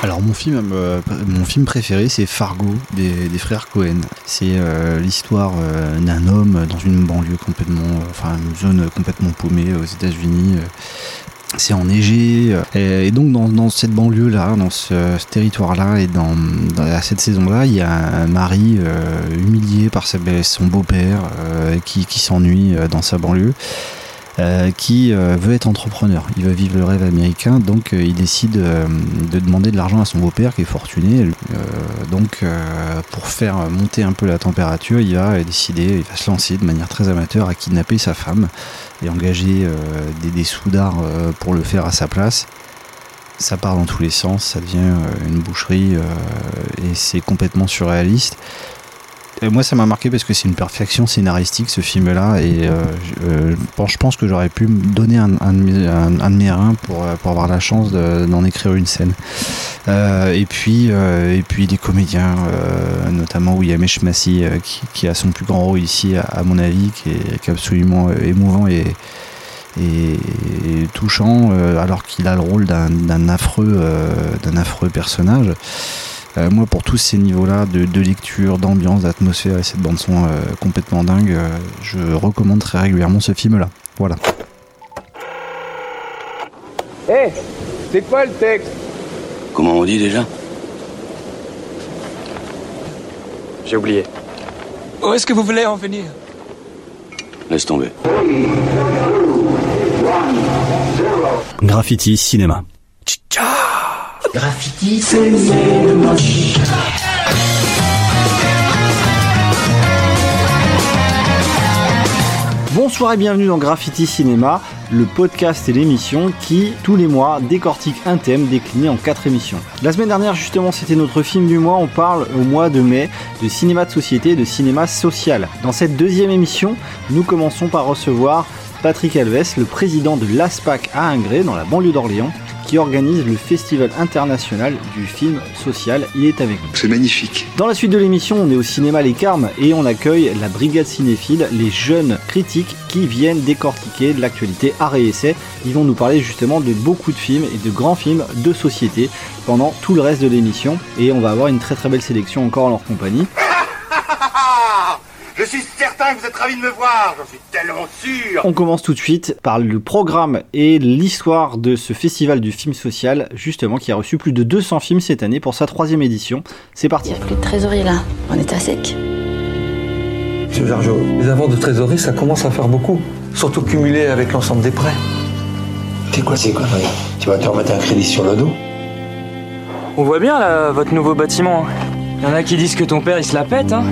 Alors mon film, euh, mon film préféré c'est Fargo des, frères Cohen. C'est euh, l'histoire euh, d'un homme dans une banlieue complètement, enfin une zone complètement paumée aux États-Unis. c'est enneigé et, donc dans, dans cette banlieue là, dans ce, territoire-là et dans, cette saison-là, il y a un mari humilié par sa son beau-père qui, qui s'ennuie dans sa banlieue. Euh, qui euh, veut être entrepreneur. Il veut vivre le rêve américain, donc euh, il décide de demander de l'argent à son beau-père qui est fortuné. Donc pour faire monter un peu la température, il va décider, il va se lancer de manière très amateur à kidnapper sa femme et engager des, des soudards pour le faire à sa place. Ça part dans tous les sens, ça devient une boucherie et c'est complètement surréaliste. Moi, ça m'a marqué parce que c'est une perfection scénaristique ce film-là, et euh, je, euh, je pense- que j'aurais pu me donner un, de mes, reins pour, euh, avoir la chance de- d'en écrire une scène. Et puis, et puis des comédiens, notamment William H. Massey, euh, qui, qui a son plus grand rôle ici, à, mon avis, qui est, absolument émouvant et, touchant, alors qu'il a le rôle d'un affreux, d'un affreux personnage. Euh, moi, pour tous ces niveaux-là de, de lecture, d'ambiance, d'atmosphère et cette bande-son euh, complètement dingue, euh, je recommande très régulièrement ce film-là. Voilà. Hé, c'est quoi le texte? Comment on dit déjà? J'ai oublié. Où est-ce que vous voulez en venir? Laisse tomber. Graffiti Cinéma. Bonsoir et bienvenue dans Graffiti Cinéma, le podcast et l'émission qui, tous les mois, décortique un thème décliné en quatre émissions. La semaine dernière, justement, c'était notre film du mois. On parle au mois de mai de cinéma de société et de cinéma social. Dans cette deuxième émission, nous commençons par recevoir Patrick Alves, le président de l'ASPAC à Ingré, dans la banlieue d'Orléans, qui organise le Festival international du film social. Il est avec nous. C'est magnifique. Dans la suite de l'émission, on est au cinéma Les Carmes et on accueille la brigade cinéphile, les jeunes critiques qui viennent décortiquer de l'actualité art et essai. Ils vont nous parler justement de beaucoup de films et de grands films de société pendant tout le reste de l'émission et on va avoir une très très belle sélection encore en leur compagnie. Je suis certain que vous êtes ravis de me voir, j'en suis tellement sûr On commence tout de suite par le programme et l'histoire de ce festival du film social, justement qui a reçu plus de 200 films cette année pour sa troisième édition. C'est parti. Il n'y a plus de trésorerie là. On est à sec. Monsieur Jargeau, les avoirs de trésorerie, ça commence à faire beaucoup. Surtout cumulé avec l'ensemble des prêts. C'est quoi ces conneries Tu vas te remettre un crédit sur le dos? On voit bien là votre nouveau bâtiment. Il y en a qui disent que ton père il se la pète, hein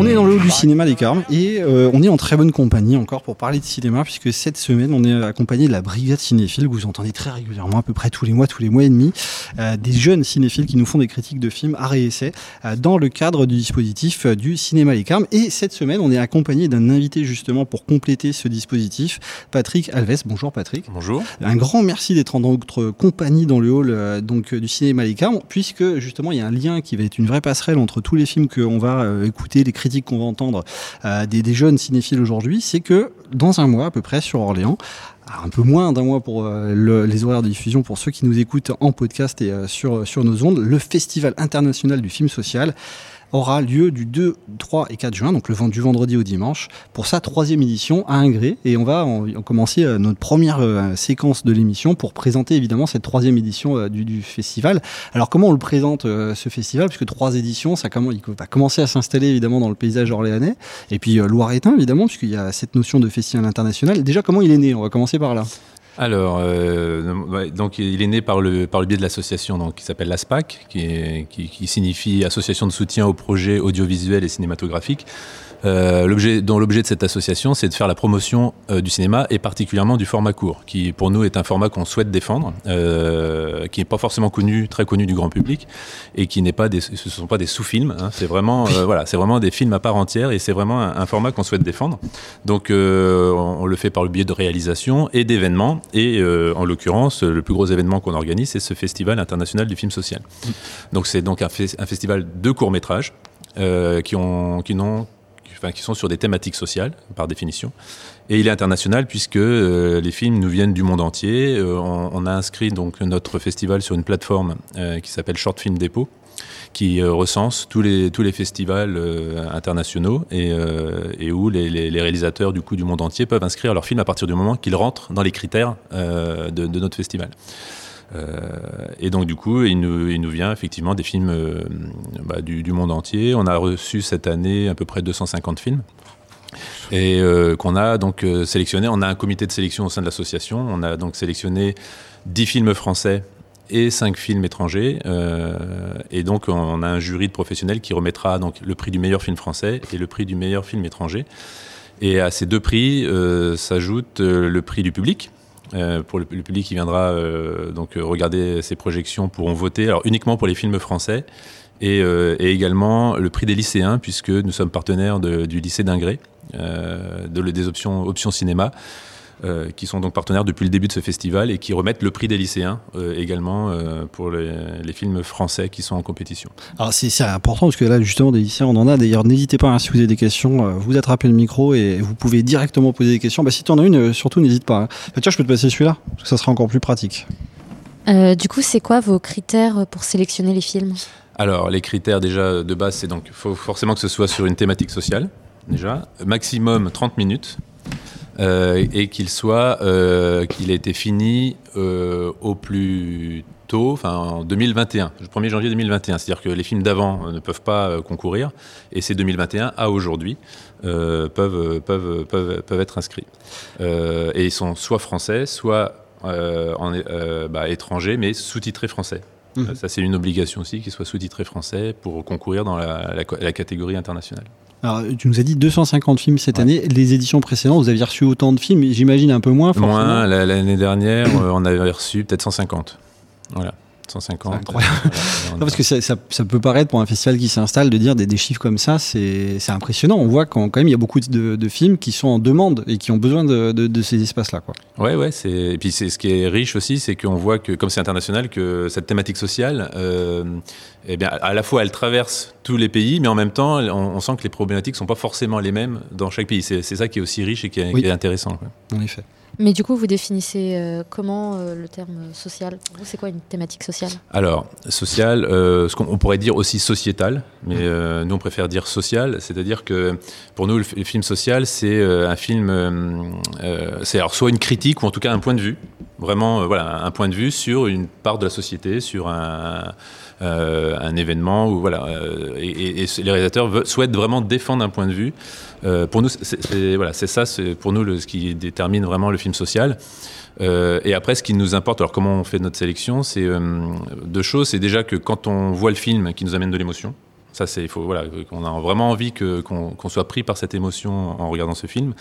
On est dans le hall du cinéma des Carmes et euh, on est en très bonne compagnie encore pour parler de cinéma puisque cette semaine on est accompagné de la brigade cinéphile que vous entendez très régulièrement à peu près tous les mois, tous les mois et demi, euh, des jeunes cinéphiles qui nous font des critiques de films art et essai euh, dans le cadre du dispositif du cinéma les Carmes et cette semaine on est accompagné d'un invité justement pour compléter ce dispositif, Patrick Alves. Bonjour Patrick. Bonjour. Un grand merci d'être en notre compagnie dans le hall donc du cinéma Les Carmes, puisque justement il y a un lien qui va être une vraie passerelle entre tous les films qu'on va écouter, les critiques qu'on va entendre euh, des, jeunes cinéphiles aujourd'hui, c'est que dans un mois à peu près sur Orléans, un peu moins d'un mois pour euh, le- les horaires de diffusion pour ceux qui nous écoutent en podcast et euh, sur nos ondes, le Festival international du film social aura lieu du 2, 3 et 4 juin, donc le du vendredi au dimanche, pour sa troisième édition à Ingré. Et on va en, en commencer euh, notre première euh, séquence de l'émission pour présenter évidemment cette troisième édition euh, du, festival. Alors comment on le présente ce festival? Puisque trois éditions, ça comment, il va commencer à s'installer évidemment dans le paysage orléanais. Et puis Loiretain évidemment, puisqu'il y a cette notion de festival international. Déjà comment il est né? On va commencer par là. Alors, euh, ouais, donc il est né par le, par le biais de l'association donc, qui s'appelle l'ASPAC, qui, qui, signifie Association de soutien aux projets audiovisuels et cinématographiques. Euh, l'objet, dont l'objet de cette association, c'est de faire la promotion euh, du cinéma et particulièrement du format court, qui pour nous est un format qu'on souhaite défendre, qui n'est pas forcément connu, très connu du grand public, et qui n'est pas des, sont pas des sous-films. hein, c'est vraiment, voilà, c'est vraiment des films à part entière, et c'est vraiment un, format qu'on souhaite défendre. Donc, on, on le fait par le biais de réalisations et d'événements, et euh, en l'occurrence, le plus gros événement qu'on organise, c'est ce Festival international du film social. Donc, c'est donc un, fes- un festival de courts métrages euh, qui ont, qui enfin, qui sont sur des thématiques sociales, par définition. Et il est international puisque euh, les films nous viennent du monde entier. On, on, a inscrit donc notre festival sur une plateforme qui s'appelle Short Film Depot qui euh, recense tous les, tous les festivals euh, internationaux et, euh, où les, réalisateurs du, coup, du monde entier peuvent inscrire leurs films à partir du moment qu'ils rentrent dans les critères de, notre festival. et donc du coup, il nous, il nous vient effectivement des films bah, du, du, monde entier. On a reçu cette année à peu près 250 films et qu'on a donc sélectionné. On a un comité de sélection au sein de l'association. On a donc sélectionné 10 films français et 5 films étrangers. Euh, et donc on a un jury de professionnels qui remettra donc le prix du meilleur film français et le prix du meilleur film étranger. Et à ces deux prix euh, s'ajoute euh, le prix du public. pour le, public qui viendra donc regarder ces projections pourront voter alors uniquement pour les films français et, également le prix des lycéens puisque nous sommes partenaires du lycée d'Ingré de, des options, options cinéma. Euh, qui sont donc partenaires depuis le début de ce festival et qui remettent le prix des lycéens euh, également euh, pour les, les, films français qui sont en compétition. Alors c'est important parce que là justement des lycéens on en a d'ailleurs n'hésitez pas hein, si vous avez des questions vous attrapez le micro et vous pouvez directement poser des questions bah, si tu en as une surtout n'hésite pas hein. bah, tiens je peux te passer celui-là ça sera encore plus pratique. du coup c'est quoi vos critères pour sélectionner les films? Alors les critères déjà de base c'est donc faut forcément que ce soit sur une thématique sociale déjà, maximum 30 minutes, et qu'il soit, euh, qu'il ait été fini euh, au plus tôt, enfin en 2021, le 1er janvier 2021. C'est-à-dire que les films d'avant ne peuvent pas concourir, et ces 2021 à aujourd'hui peuvent, peuvent, peuvent, peuvent être inscrits. et ils sont soit français, soit en, bah, étrangers, mais sous-titrés français. Mmh. Ça, c'est une obligation aussi, qu'ils soient sous-titrés français pour concourir dans la, la, la catégorie internationale. Alors, tu nous as dit 250 films cette ouais. année. Les éditions précédentes, vous aviez reçu autant de films, j'imagine un peu moins. Forcément. Moins. L'année dernière, on avait reçu peut-être 150. Voilà. 150. Incroyable. non, parce que ça, ça, ça, peut paraître pour un festival qui s'installe de dire des, des, chiffres comme ça, c'est impressionnant. On voit quand, quand même il y a beaucoup de, de, films qui sont en demande et qui ont besoin de, de ces espaces-là. Ouais, ouais. Et puis ce qui est riche aussi, c'est qu'on voit que comme c'est international, que cette thématique sociale, euh, eh bien, à la fois elle traverse tous les pays, mais en même temps, on, on sent que les problématiques sont pas forcément les mêmes dans chaque pays. C'est ça qui est aussi riche et qui est, oui. qui est intéressant. Quoi. En effet. Mais du coup, vous définissez euh, comment euh, le terme social? Pour vous, c'est quoi une thématique sociale? Alors, social, euh, ce qu'on pourrait dire aussi sociétal, mais euh, nous, on préfère dire social, c'est-à-dire que pour nous, le, le film social, c'est un film, c'est alors soit une critique ou en tout cas un point de vue, vraiment, voilà, un point de vue sur une part de la société, sur un euh, un événement où voilà euh, et, les réalisateurs souhaitent vraiment défendre un point de vue. Euh, pour nous, c'est voilà, ça, c'est pour nous le, ce qui détermine vraiment le film social. Euh, et après, ce qui nous importe, alors comment on fait notre sélection, c'est euh, deux choses. C'est déjà que quand on voit le film qui nous amène de l'émotion, ça, c'est il faut voilà qu'on a vraiment envie que qu'on qu soit pris par cette émotion en regardant ce film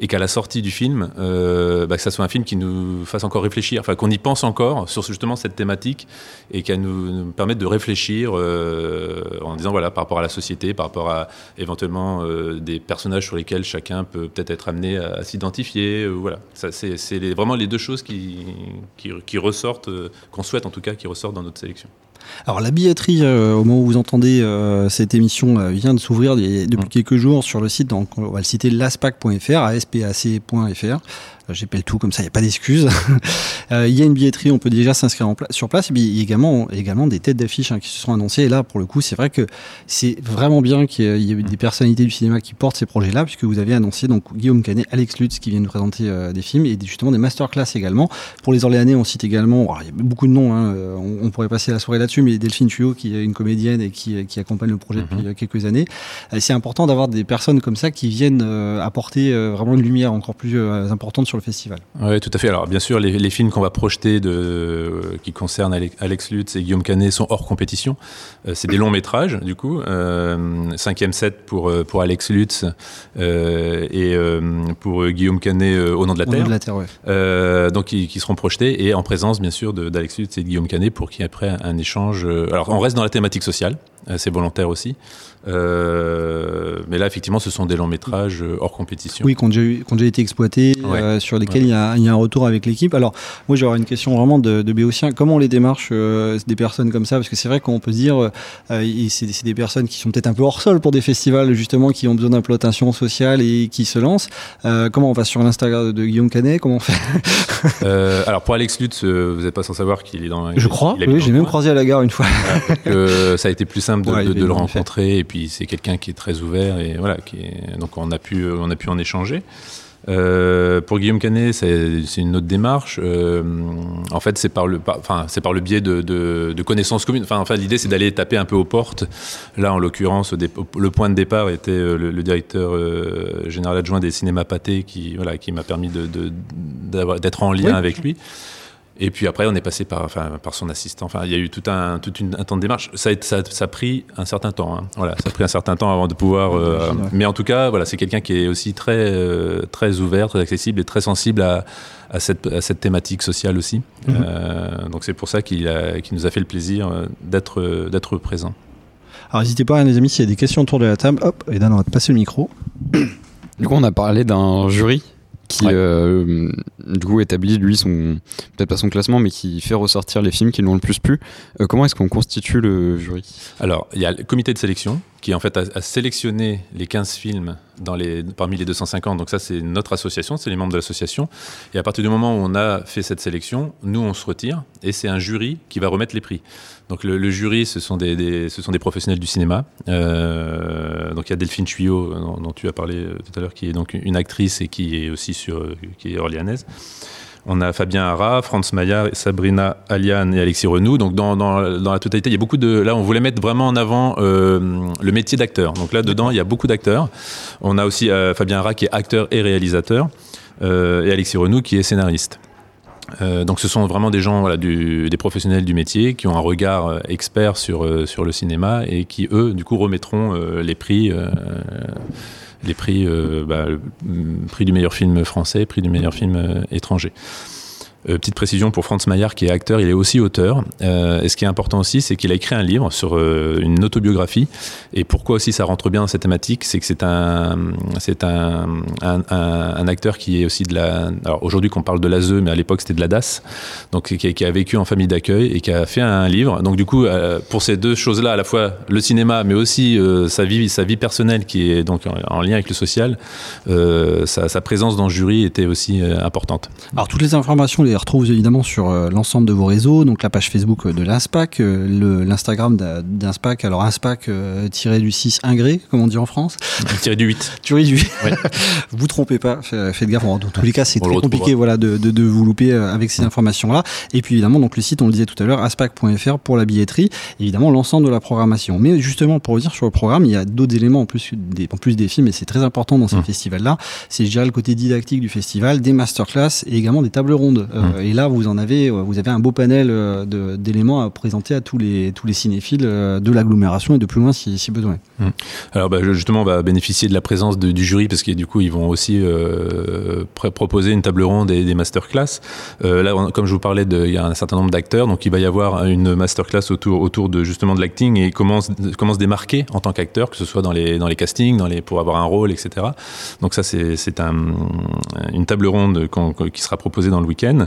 et qu'à la sortie du film, euh, bah, que ça soit un film qui nous fasse encore réfléchir, enfin qu'on y pense encore sur justement cette thématique et qu'elle nous, permette de réfléchir euh, en disant voilà par rapport à la société, par rapport à éventuellement euh, des personnages sur lesquels chacun peut peut-être être amené à, s'identifier. Voilà, c'est vraiment les deux choses qui qui, ressortent, qu'on souhaite en tout cas, qui ressortent dans notre sélection. Alors la billetterie, euh, au moment où vous entendez euh, cette émission, euh, vient de s'ouvrir depuis mmh. quelques jours sur le site, donc on va le citer laspac.fr, aspac.fr. J'appelle tout comme ça, il n'y a pas d'excuses. euh, il y a une billetterie, on peut déjà s'inscrire pla sur place. Et puis il y a également, également des têtes d'affiches hein, qui se sont annoncées. Et là, pour le coup, c'est vrai que c'est vraiment bien qu'il y ait des personnalités du cinéma qui portent ces projets-là, puisque vous avez annoncé donc Guillaume Canet, Alex Lutz qui viennent nous présenter euh, des films et justement des masterclass également. Pour les Orléanais, on cite également, il y a beaucoup de noms, hein, on, on, pourrait passer la soirée là-dessus, mais Delphine Tuyau, qui est une comédienne et qui, qui accompagne le projet mm -hmm. depuis quelques années. C'est important d'avoir des personnes comme ça qui viennent euh, apporter euh, vraiment une lumière encore plus euh, importante sur le festival. Oui, tout à fait. Alors, bien sûr, les, les films qu'on va projeter de, qui concernent Alex Lutz et Guillaume Canet sont hors compétition. Euh, c'est des longs métrages, du coup. Euh, cinquième set pour, euh, pour Alex Lutz euh, et pour Guillaume Canet au nom de la au Terre. Nom de la terre ouais. donc, qui, qui, seront projetés et en présence, bien sûr, d'Alex Lutz et de Guillaume Canet pour qu'il y ait après un échange. alors, on reste dans la thématique sociale. C'est volontaire aussi. Euh, mais là, effectivement, ce sont des longs métrages euh, hors compétition. Oui, qui ont déjà, eu- qui ont déjà été exploités, Ouais. euh, sur lesquels il y, a, il y a un retour avec l'équipe. Alors, moi, j'aurais une question vraiment de, de Béotien. Comment on les démarche euh, des personnes comme ça? Parce que c'est vrai qu'on peut se dire, c'est des personnes qui sont peut-être un peu hors sol pour des festivals, justement, qui ont besoin d'implantation sociale et qui se lancent. Comment on va sur l'Instagram de Guillaume Canet? Comment on fait? Alors pour Alex Lutz, vous n'êtes pas sans savoir qu'il est dans. Je crois, il oui, j'ai même croisé à la gare une fois. Donc, euh, ça a été plus simple de, Ouais, de- de le rencontrer puis c'est quelqu'un qui est très ouvert et voilà qui est, donc on a pu on a pu en échanger. Euh, pour Guillaume Canet, c'est une autre démarche. Euh, en fait, c'est par le, enfin, c'est par le biais de, de- de connaissances communes. Enfin, enfin, l'idée, c'est d'aller taper un peu aux portes. Là, en l'occurrence, le point de départ était euh, le, le directeur euh, général adjoint des cinémas Pâté, qui, voilà, qui m'a permis de- de- d'avoir- d'être en lien Oui. avec lui. Et puis après, on est passé par, enfin, par son assistant. Enfin, il y a eu tout un, tout une- un temps de démarche. Ça a, été- ça, ça a pris un certain temps. hein. Voilà, ça a pris un certain temps avant de pouvoir. euh, ouais. mais en tout cas, voilà, c'est quelqu'un qui est aussi très, euh, très ouvert, très accessible et très sensible à, à cette, à cette thématique sociale aussi. Mhm. Euh, donc c'est pour ça qu'il a- qu'il nous a fait le plaisir d'être, d'être présent. Alors, n'hésitez pas, hein, les amis, s'il y a des questions autour de la table. Hop, et Dan, on va te passer le micro. Du coup, on a parlé d'un jury qui, Ouais. euh, du coup, établit lui son peut-être pas son classement, mais qui fait ressortir les films qui l'ont le plus plu. Euh, comment est-ce qu'on constitue le jury? Alors, il y a le comité de sélection qui, en fait, a, sélectionné les 15 films parmi les 250. Donc, ça, c'est notre association, c'est les membres de l'association. Et à partir du moment où on a fait cette sélection, nous, on se retire et c'est un jury qui va remettre les prix. Donc, le, jury, ce sont des, professionnels du cinéma. Euh, donc, il y a Delphine Chuyot, dont, dont tu as parlé euh, tout à l'heure, qui est donc une actrice et qui est aussi sur, euh, qui est orléanaise. On a Fabien Hara, Franz Maillard, Sabrina Aliane et Alexis Renou. Donc dans, dans- dans la totalité, il y a beaucoup de. Là, on voulait mettre vraiment en avant euh, le métier d'acteur. Donc là, dedans, il y a beaucoup d'acteurs. On a aussi euh, Fabien Hara qui est acteur et réalisateur, euh, et Alexis Renou qui est scénariste. Donc ce sont vraiment des gens, du- des professionnels du métier qui ont un regard expert sur, sur le cinéma et qui, eux, du coup, remettront les prix. Les prix, euh, bah, mm, prix du meilleur film français, prix du meilleur film euh, étranger. Euh, petite précision pour Franz Maillard qui est acteur, il est aussi auteur. Euh, et ce qui est important aussi, c'est qu'il a écrit un livre sur euh, une autobiographie. Et pourquoi aussi ça rentre bien dans cette thématique, c'est que c'est un, c'est un, un, acteur qui est aussi de la. Alors aujourd'hui qu'on parle de l'ASE, mais à l'époque c'était de la DAS, donc qui, a- vécu en famille d'accueil et qui a fait un livre. Donc du coup, pour ces deux choses-là, à la fois le cinéma, mais aussi sa vie, sa vie personnelle qui est donc en, en lien avec le social, sa, sa présence dans le jury était aussi importante. Alors toutes les informations, on les retrouve évidemment sur euh, l'ensemble de vos réseaux, donc la page Facebook euh, de l'INSPAC, euh, l'Instagram d'INSPAC, alors INSPAC tiré du 6 ingré, comme on dit en France. Tiré du 8. Tiré du 8. Oui. vous trompez pas, fa- faites gaffe, dans tous les cas c'est très compliqué voilà, de, de- de vous louper avec ces informations-là. Et puis évidemment, donc le site, on le disait tout à l'heure, aspac.fr pour la billetterie, évidemment l'ensemble de la programmation. Mais justement, pour revenir sur le programme, il y a d'autres éléments en plus des, en plus des films, et c'est très important dans ces Mmh. festivals-là, c'est je dirais le côté didactique du festival, des masterclass et également des tables rondes. Euh, Mmh. et là, vous en avez, euh, vous avez un beau panel euh, d'éléments à présenter à tous les, tous les cinéphiles de l'agglomération et de plus loin si, besoin. Alors bah, justement, on va bénéficier de la présence du jury parce que du coup, ils vont aussi pr- proposer une table ronde et des masterclass. Euh, là, comme je vous parlais, il y a un certain nombre d'acteurs, donc il va y avoir une masterclass autour, autour de justement de l'acting et comment, se- comment se démarquer en tant qu'acteur, que ce soit dans les, dans les castings, dans les, pour avoir un rôle, etc. Donc ça, c'est un, une table ronde qui sera proposée dans le week-end.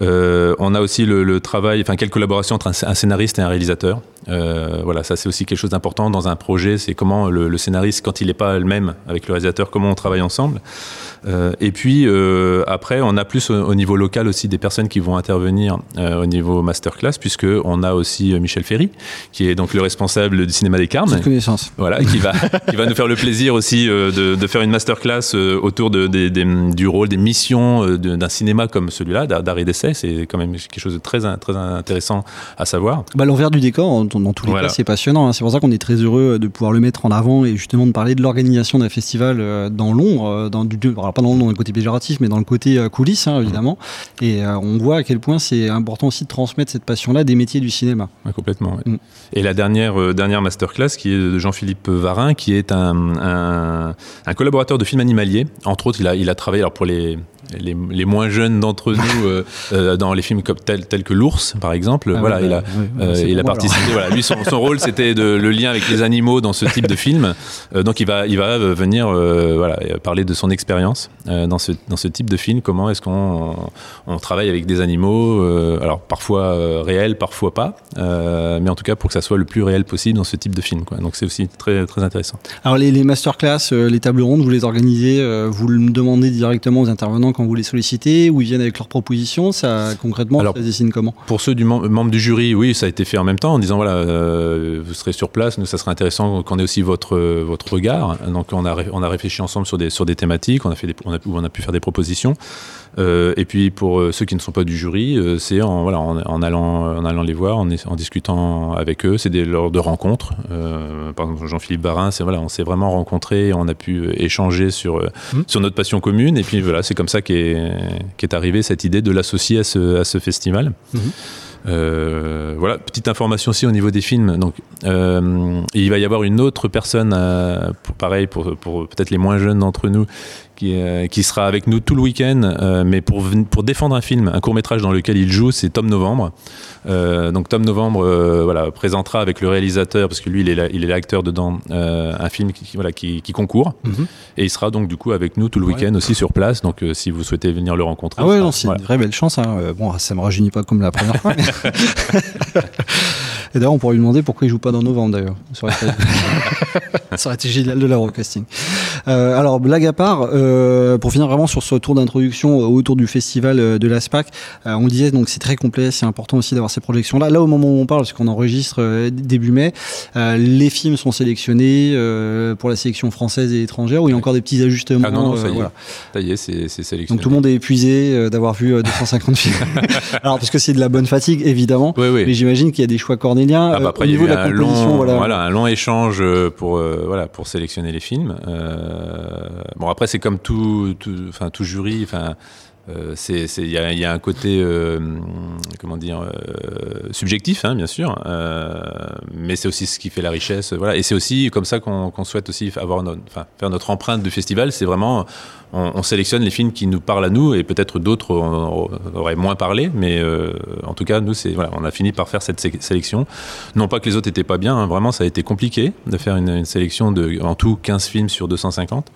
Euh, on a aussi le, travail, enfin quelle collaboration entre un scénariste et un réalisateur. Euh, voilà, ça c'est aussi quelque chose d'important dans un projet, c'est comment le, le scénariste, quand il n'est pas le même avec le réalisateur, comment on travaille ensemble. Euh, et puis euh, après, on a plus au, au niveau local aussi des personnes qui vont intervenir euh, au niveau masterclass, puisque on a aussi Michel Ferry, qui est donc le responsable du cinéma des Carmes. Connaissance. Voilà, qui va, qui va nous faire le plaisir aussi de, de faire une masterclass autour de, des- du rôle, des missions de- d'un cinéma comme celui-là, d'Ar- d'art et d'essai. C'est quand même quelque chose de très, très intéressant à savoir. Bah, L'envers du décor, dans tous les Voilà. cas, c'est passionnant. hein. C'est pour ça qu'on est très heureux de pouvoir le mettre en avant et justement de parler de l'organisation d'un festival dans l'ombre, dans du, alors pas dans le côté péjoratif, mais dans le côté euh, coulisses, hein, évidemment. Et euh, on voit à quel point c'est important aussi de transmettre cette passion-là des métiers du cinéma. Ouais, complètement. ouais. Mm. Et la dernière, euh, dernière masterclass qui est de Jean-Philippe Varin, qui est un, un, un collaborateur de film animalier. Entre autres, il a, il a travaillé alors pour les, les, les moins jeunes d'entre nous euh, euh, dans les films comme tel, tels que l'ours par exemple Ah voilà il a euh, il a participé voilà. Lui son, son rôle c'était de le lien avec les animaux dans ce type de film. Donc il va il va venir voilà parler de son expérience dans ce dans ce type de film. Comment est-ce qu'on on travaille avec des animaux alors parfois réels parfois pas mais en tout cas pour que ça soit le plus réel possible dans ce type de film quoi. Donc c'est aussi très très intéressant. Alors les, les masterclass, les tables rondes, vous les organisez, vous le demandez directement aux intervenants quand vous les sollicitez, ou ils viennent avec leurs propositions, ça concrètement Alors, ça se dessine comment? Pour ceux du mem- membres du jury, oui, ça a été fait en même temps en disant voilà, euh, vous serez sur place, nous ça serait intéressant qu'on ait aussi votre votre regard. Donc on a on a réfléchi ensemble sur des sur des thématiques, on a fait des, on a, où on a pu faire des propositions. Euh, et puis pour euh, ceux qui ne sont pas du jury, euh, c'est en voilà en, en allant en allant les voir, en, en discutant avec eux, c'est lors de rencontres. Par exemple Jean-Philippe Barin, c'est voilà, on s'est vraiment rencontrés, on a pu échanger sur euh, sur notre passion commune. Et puis voilà, c'est comme ça qu'est qu'est arrivée cette idée de l'associer à ce à ce festival. Euh, voilà, petite information aussi au niveau des films. Donc, euh, il va y avoir une autre personne, euh, pour, pareil pour, pour peut-être les moins jeunes d'entre nous, qui, euh, qui sera avec nous tout le week-end, euh, mais pour, défendre un film, un court métrage dans lequel il joue, c'est Tom Novembre. Euh, donc Tom Novembre, voilà, présentera avec le réalisateur, parce que lui, il est, l'acteur dedans, un film qui, qui- voilà, qui, qui concourt, Mhm. et il sera donc du coup avec nous tout le week-end aussi sur place. Donc, si vous souhaitez venir le rencontrer, Ah ouais, c'est voilà. une vraie belle chance. hein. Bon, ça me rajeunit pas comme la première fois. mais- Et d'ailleurs, on pourrait lui demander pourquoi il joue pas dans novembre d'ailleurs. Ça ça aurait été génial de l'avoir au casting. Euh, alors, blague à part, euh, pour finir vraiment sur ce tour d'introduction autour du festival euh, de l'ASPAC, euh, on le disait, donc c'est très complet, c'est important aussi d'avoir ces projections-là. Là, au moment où on parle, parce qu'on enregistre euh, début mai, euh, les films sont sélectionnés euh, pour la sélection française et étrangère, où il y a encore des petits ajustements. Ah non, non, ça euh, y est. voilà. Ça y est, c'est sélectionné. Donc tout le monde est épuisé euh, d'avoir vu euh, 250 films. Alors parce que c'est de la bonne fatigue évidemment, Oui, oui. mais j'imagine qu'il y a des choix Ah bah euh, après, au niveau de la un composition. long, voilà. voilà, un long échange euh, pour, euh, voilà, pour sélectionner les films. Euh, bon, après, c'est comme tout, tout, enfin, tout jury. Enfin, euh, il y, a, un côté, euh, comment dire, euh, subjectif, hein, bien sûr, mais c'est aussi ce qui fait la richesse. Voilà, et c'est aussi comme ça qu'on, souhaite aussi avoir notre, faire notre empreinte du festival. C'est vraiment, on, on sélectionne les films qui nous parlent à nous, et peut-être d'autres aurait moins parlé, mais en tout cas, nous, voilà, on a fini par faire cette sé- sélection. Non pas que les autres étaient pas bien, hein, vraiment, ça a été compliqué de faire une sélection de, en tout, 15 films sur 250.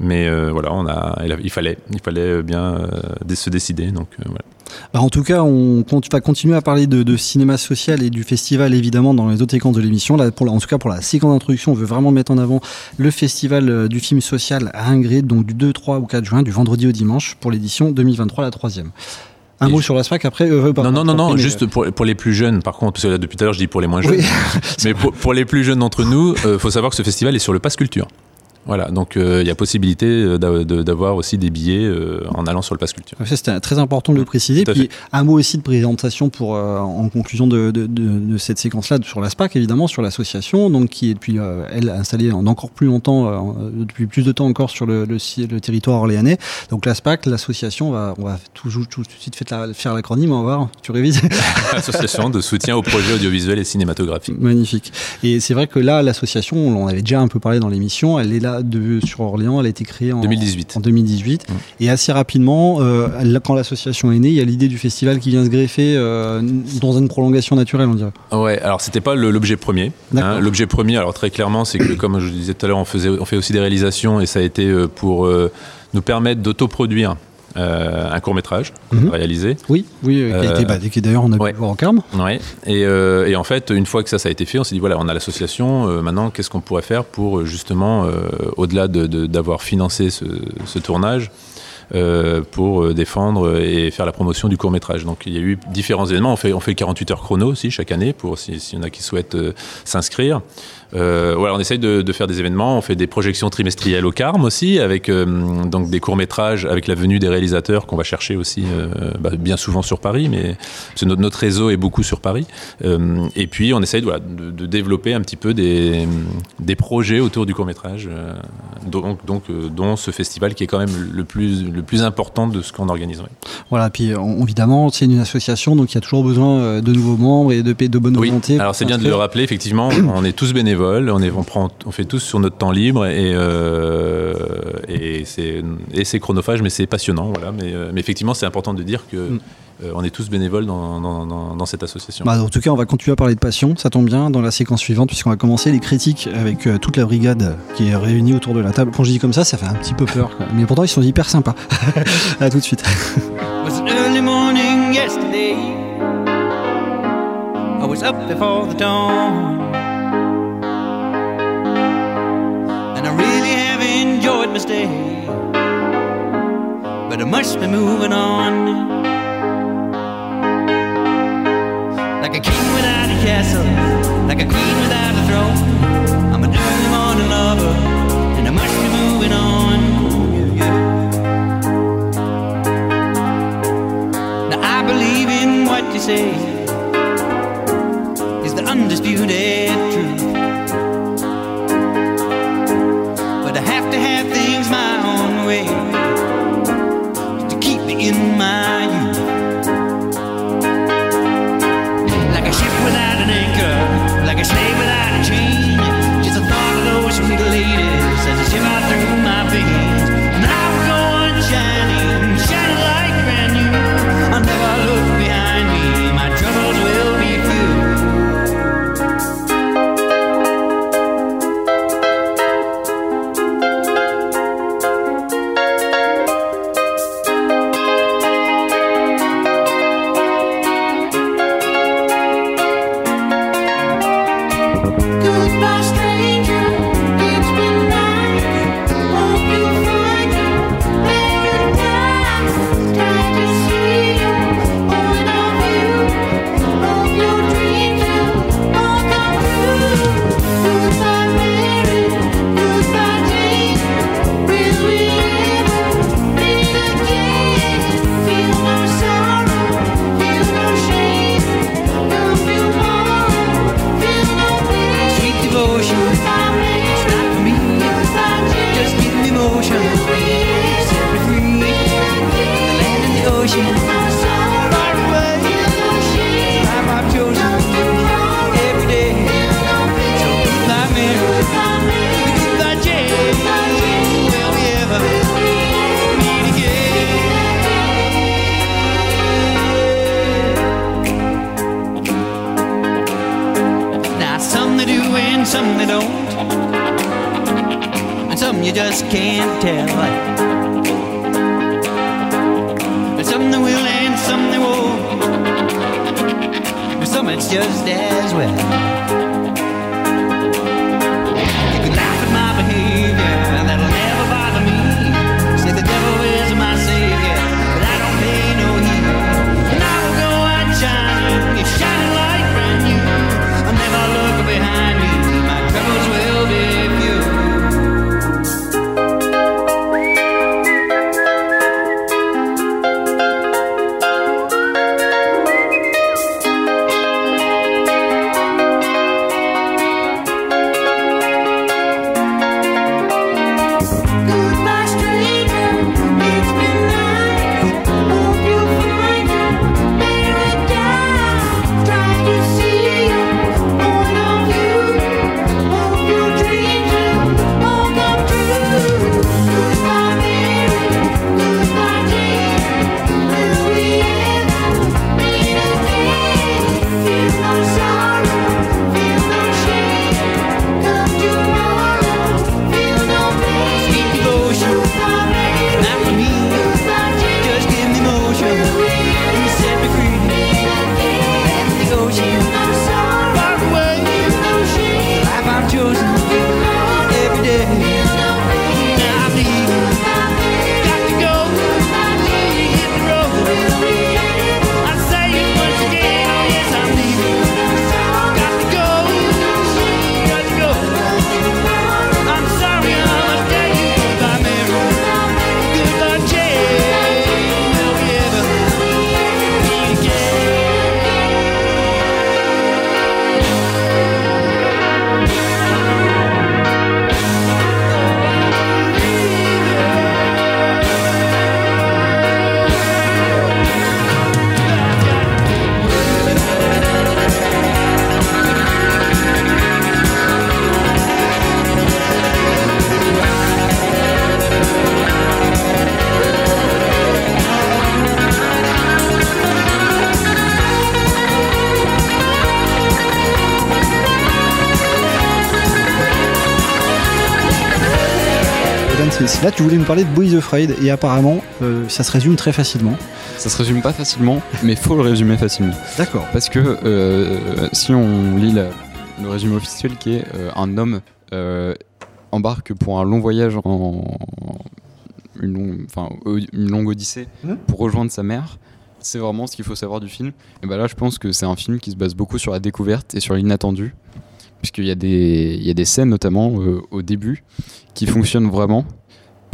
Mais euh, voilà, on a, il fallait, il fallait bien euh, se décider. Donc euh, voilà. Bah, en tout cas, on va continuer à parler de, de cinéma social et du festival évidemment dans les autres séquences de l'émission. Là, pour la- en tout cas pour la séquence d'introduction, on veut vraiment mettre en avant le festival euh, du film social à Ingrid, donc du 2, 3 ou 4 juin, du vendredi au dimanche pour l'édition 2023, la troisième. Un mot sur la SPAC après euh, Non, non, non, non, juste pour, pour les plus jeunes, par contre, parce que là, depuis tout à l'heure, je dis pour les moins jeunes. Oui. mais pour, pour les plus jeunes d'entre nous, il faut savoir que ce festival est sur le Pass Culture. Voilà, donc euh, il y a possibilité euh, d'avoir aussi des billets euh, en allant sur le Pass Culture. Ça, c'était très important de le préciser. Tout à Puis un mot aussi de présentation pour, euh, en conclusion de, de, de- de cette séquence-là sur la SPAC, évidemment, sur l'association, donc qui est depuis, elle, installée en encore plus longtemps, depuis plus de temps encore sur le, le, territoire orléanais. Donc la SPAC, l'association, on va, on va toujours tout, de suite faire l'acronyme, on va voir, tu révises Association de soutien aux projets audiovisuels et cinématographiques. Magnifique. Et c'est vrai que là, l'association, on en avait déjà un peu parlé dans l'émission, elle est là de, sur Orléans, elle a été créée en 2018. En 2018. Et assez rapidement, euh, là, quand l'association est née, il y a l'idée du festival qui vient se greffer euh, dans une prolongation naturelle, on dirait. Ouais, alors c'était pas le- l'objet premier. Hein. L'objet premier, alors très clairement, c'est que comme je disais tout à l'heure, on, faisait, on fait aussi des réalisations et ça a été euh, pour nous permettre d'autoproduire euh, un court métrage Mhm. réalisé. Oui, oui, euh, qui, a Euh, été, bah, qui d'ailleurs on a pu ouais. le voir au Carme. Ouais. Et, et en fait, une fois que ça, ça a été fait, on s'est dit voilà, on a l'association. maintenant, qu'est-ce qu'on pourrait faire pour justement, au-delà de- de- d'avoir financé ce, ce tournage, euh, pour défendre et faire la promotion du court métrage. Donc, il y a eu différents événements. On fait, on fait le 48 heures chrono aussi chaque année pour s'il si y en a qui souhaitent euh, s'inscrire. Euh, voilà, on essaye de, de faire des événements. On fait des projections trimestrielles au Carme aussi, avec euh, donc des courts métrages, avec la venue des réalisateurs qu'on va chercher aussi euh, bah, bien souvent sur Paris, mais notre, notre réseau est beaucoup sur Paris. Et puis on essaye voilà, de, de développer un petit peu des, des projets autour du court métrage, donc, donc dont ce festival qui est quand même le plus, le plus important de ce qu'on organise. ouais. Voilà, puis on- évidemment, c'est une association, donc il y a toujours besoin de nouveaux membres et de, de bonne Oui, volonté. alors pour c'est bien de le rappeler, effectivement, on est tous bénévoles. Bénévoles, on, est, on, prend, on fait tous sur notre temps libre et, euh, et c'est chronophage, mais c'est passionnant. Voilà. Mais, euh, mais effectivement, c'est important de dire que Mm. euh, on est tous bénévoles dans, dans- dans- dans cette association. Bah, en tout cas, on va continuer à parler de passion. Ça tombe bien dans la séquence suivante, puisqu'on va commencer les critiques avec euh, toute la brigade qui est réunie autour de la table. Quand je dis comme ça, ça fait un petit peu peur. quoi. Mais pourtant, ils sont hyper sympas. à tout de suite. was an early morning yesterday. I was up before the dawn. Stay. But I must be moving on. Like a king without a castle, like a queen without you just can't tell. Some they will and some they won't. Some it's just as well. Là tu voulais nous parler de Boys Afraid et apparemment euh, ça se résume très facilement. Ça se résume pas facilement, mais faut le résumer facilement. D'accord. Parce que euh, si on lit la- le résumé officiel qui est euh, un homme embarque pour un long voyage en une, longue- enfin, o- une longue odyssée Mhm. pour rejoindre sa mère, c'est vraiment ce qu'il faut savoir du film. Et ben là, je pense que c'est un film qui se base beaucoup sur la découverte et sur l'inattendu, puisqu'il y a des il y a des scènes notamment euh, au début qui fonctionnent vraiment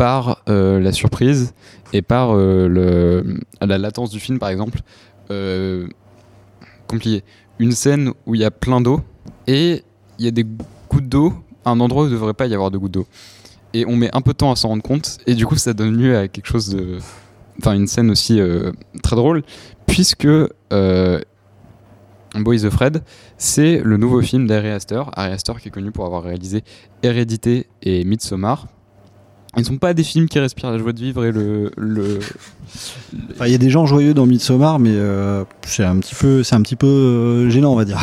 par euh, la surprise et par euh, la latence du film, par exemple. Euh, compliqué. Une scène où il y a plein d'eau et il y a des gouttes d'eau un endroit où il ne devrait pas y avoir de gouttes d'eau. Et on met un peu de temps à s'en rendre compte et du coup ça donne lieu à quelque chose de... Enfin une scène aussi très drôle puisque euh, Boys of Fred c'est le nouveau film d'Ari Aster. Ari Aster qui est connu pour avoir réalisé Hérédité et Midsommar. Ils ne sont pas des films qui respirent la joie de vivre et le... le... Enfin, il y a des gens joyeux dans Midsommar, mais euh, c'est un petit peu, c'est un petit peu euh, gênant, on va dire.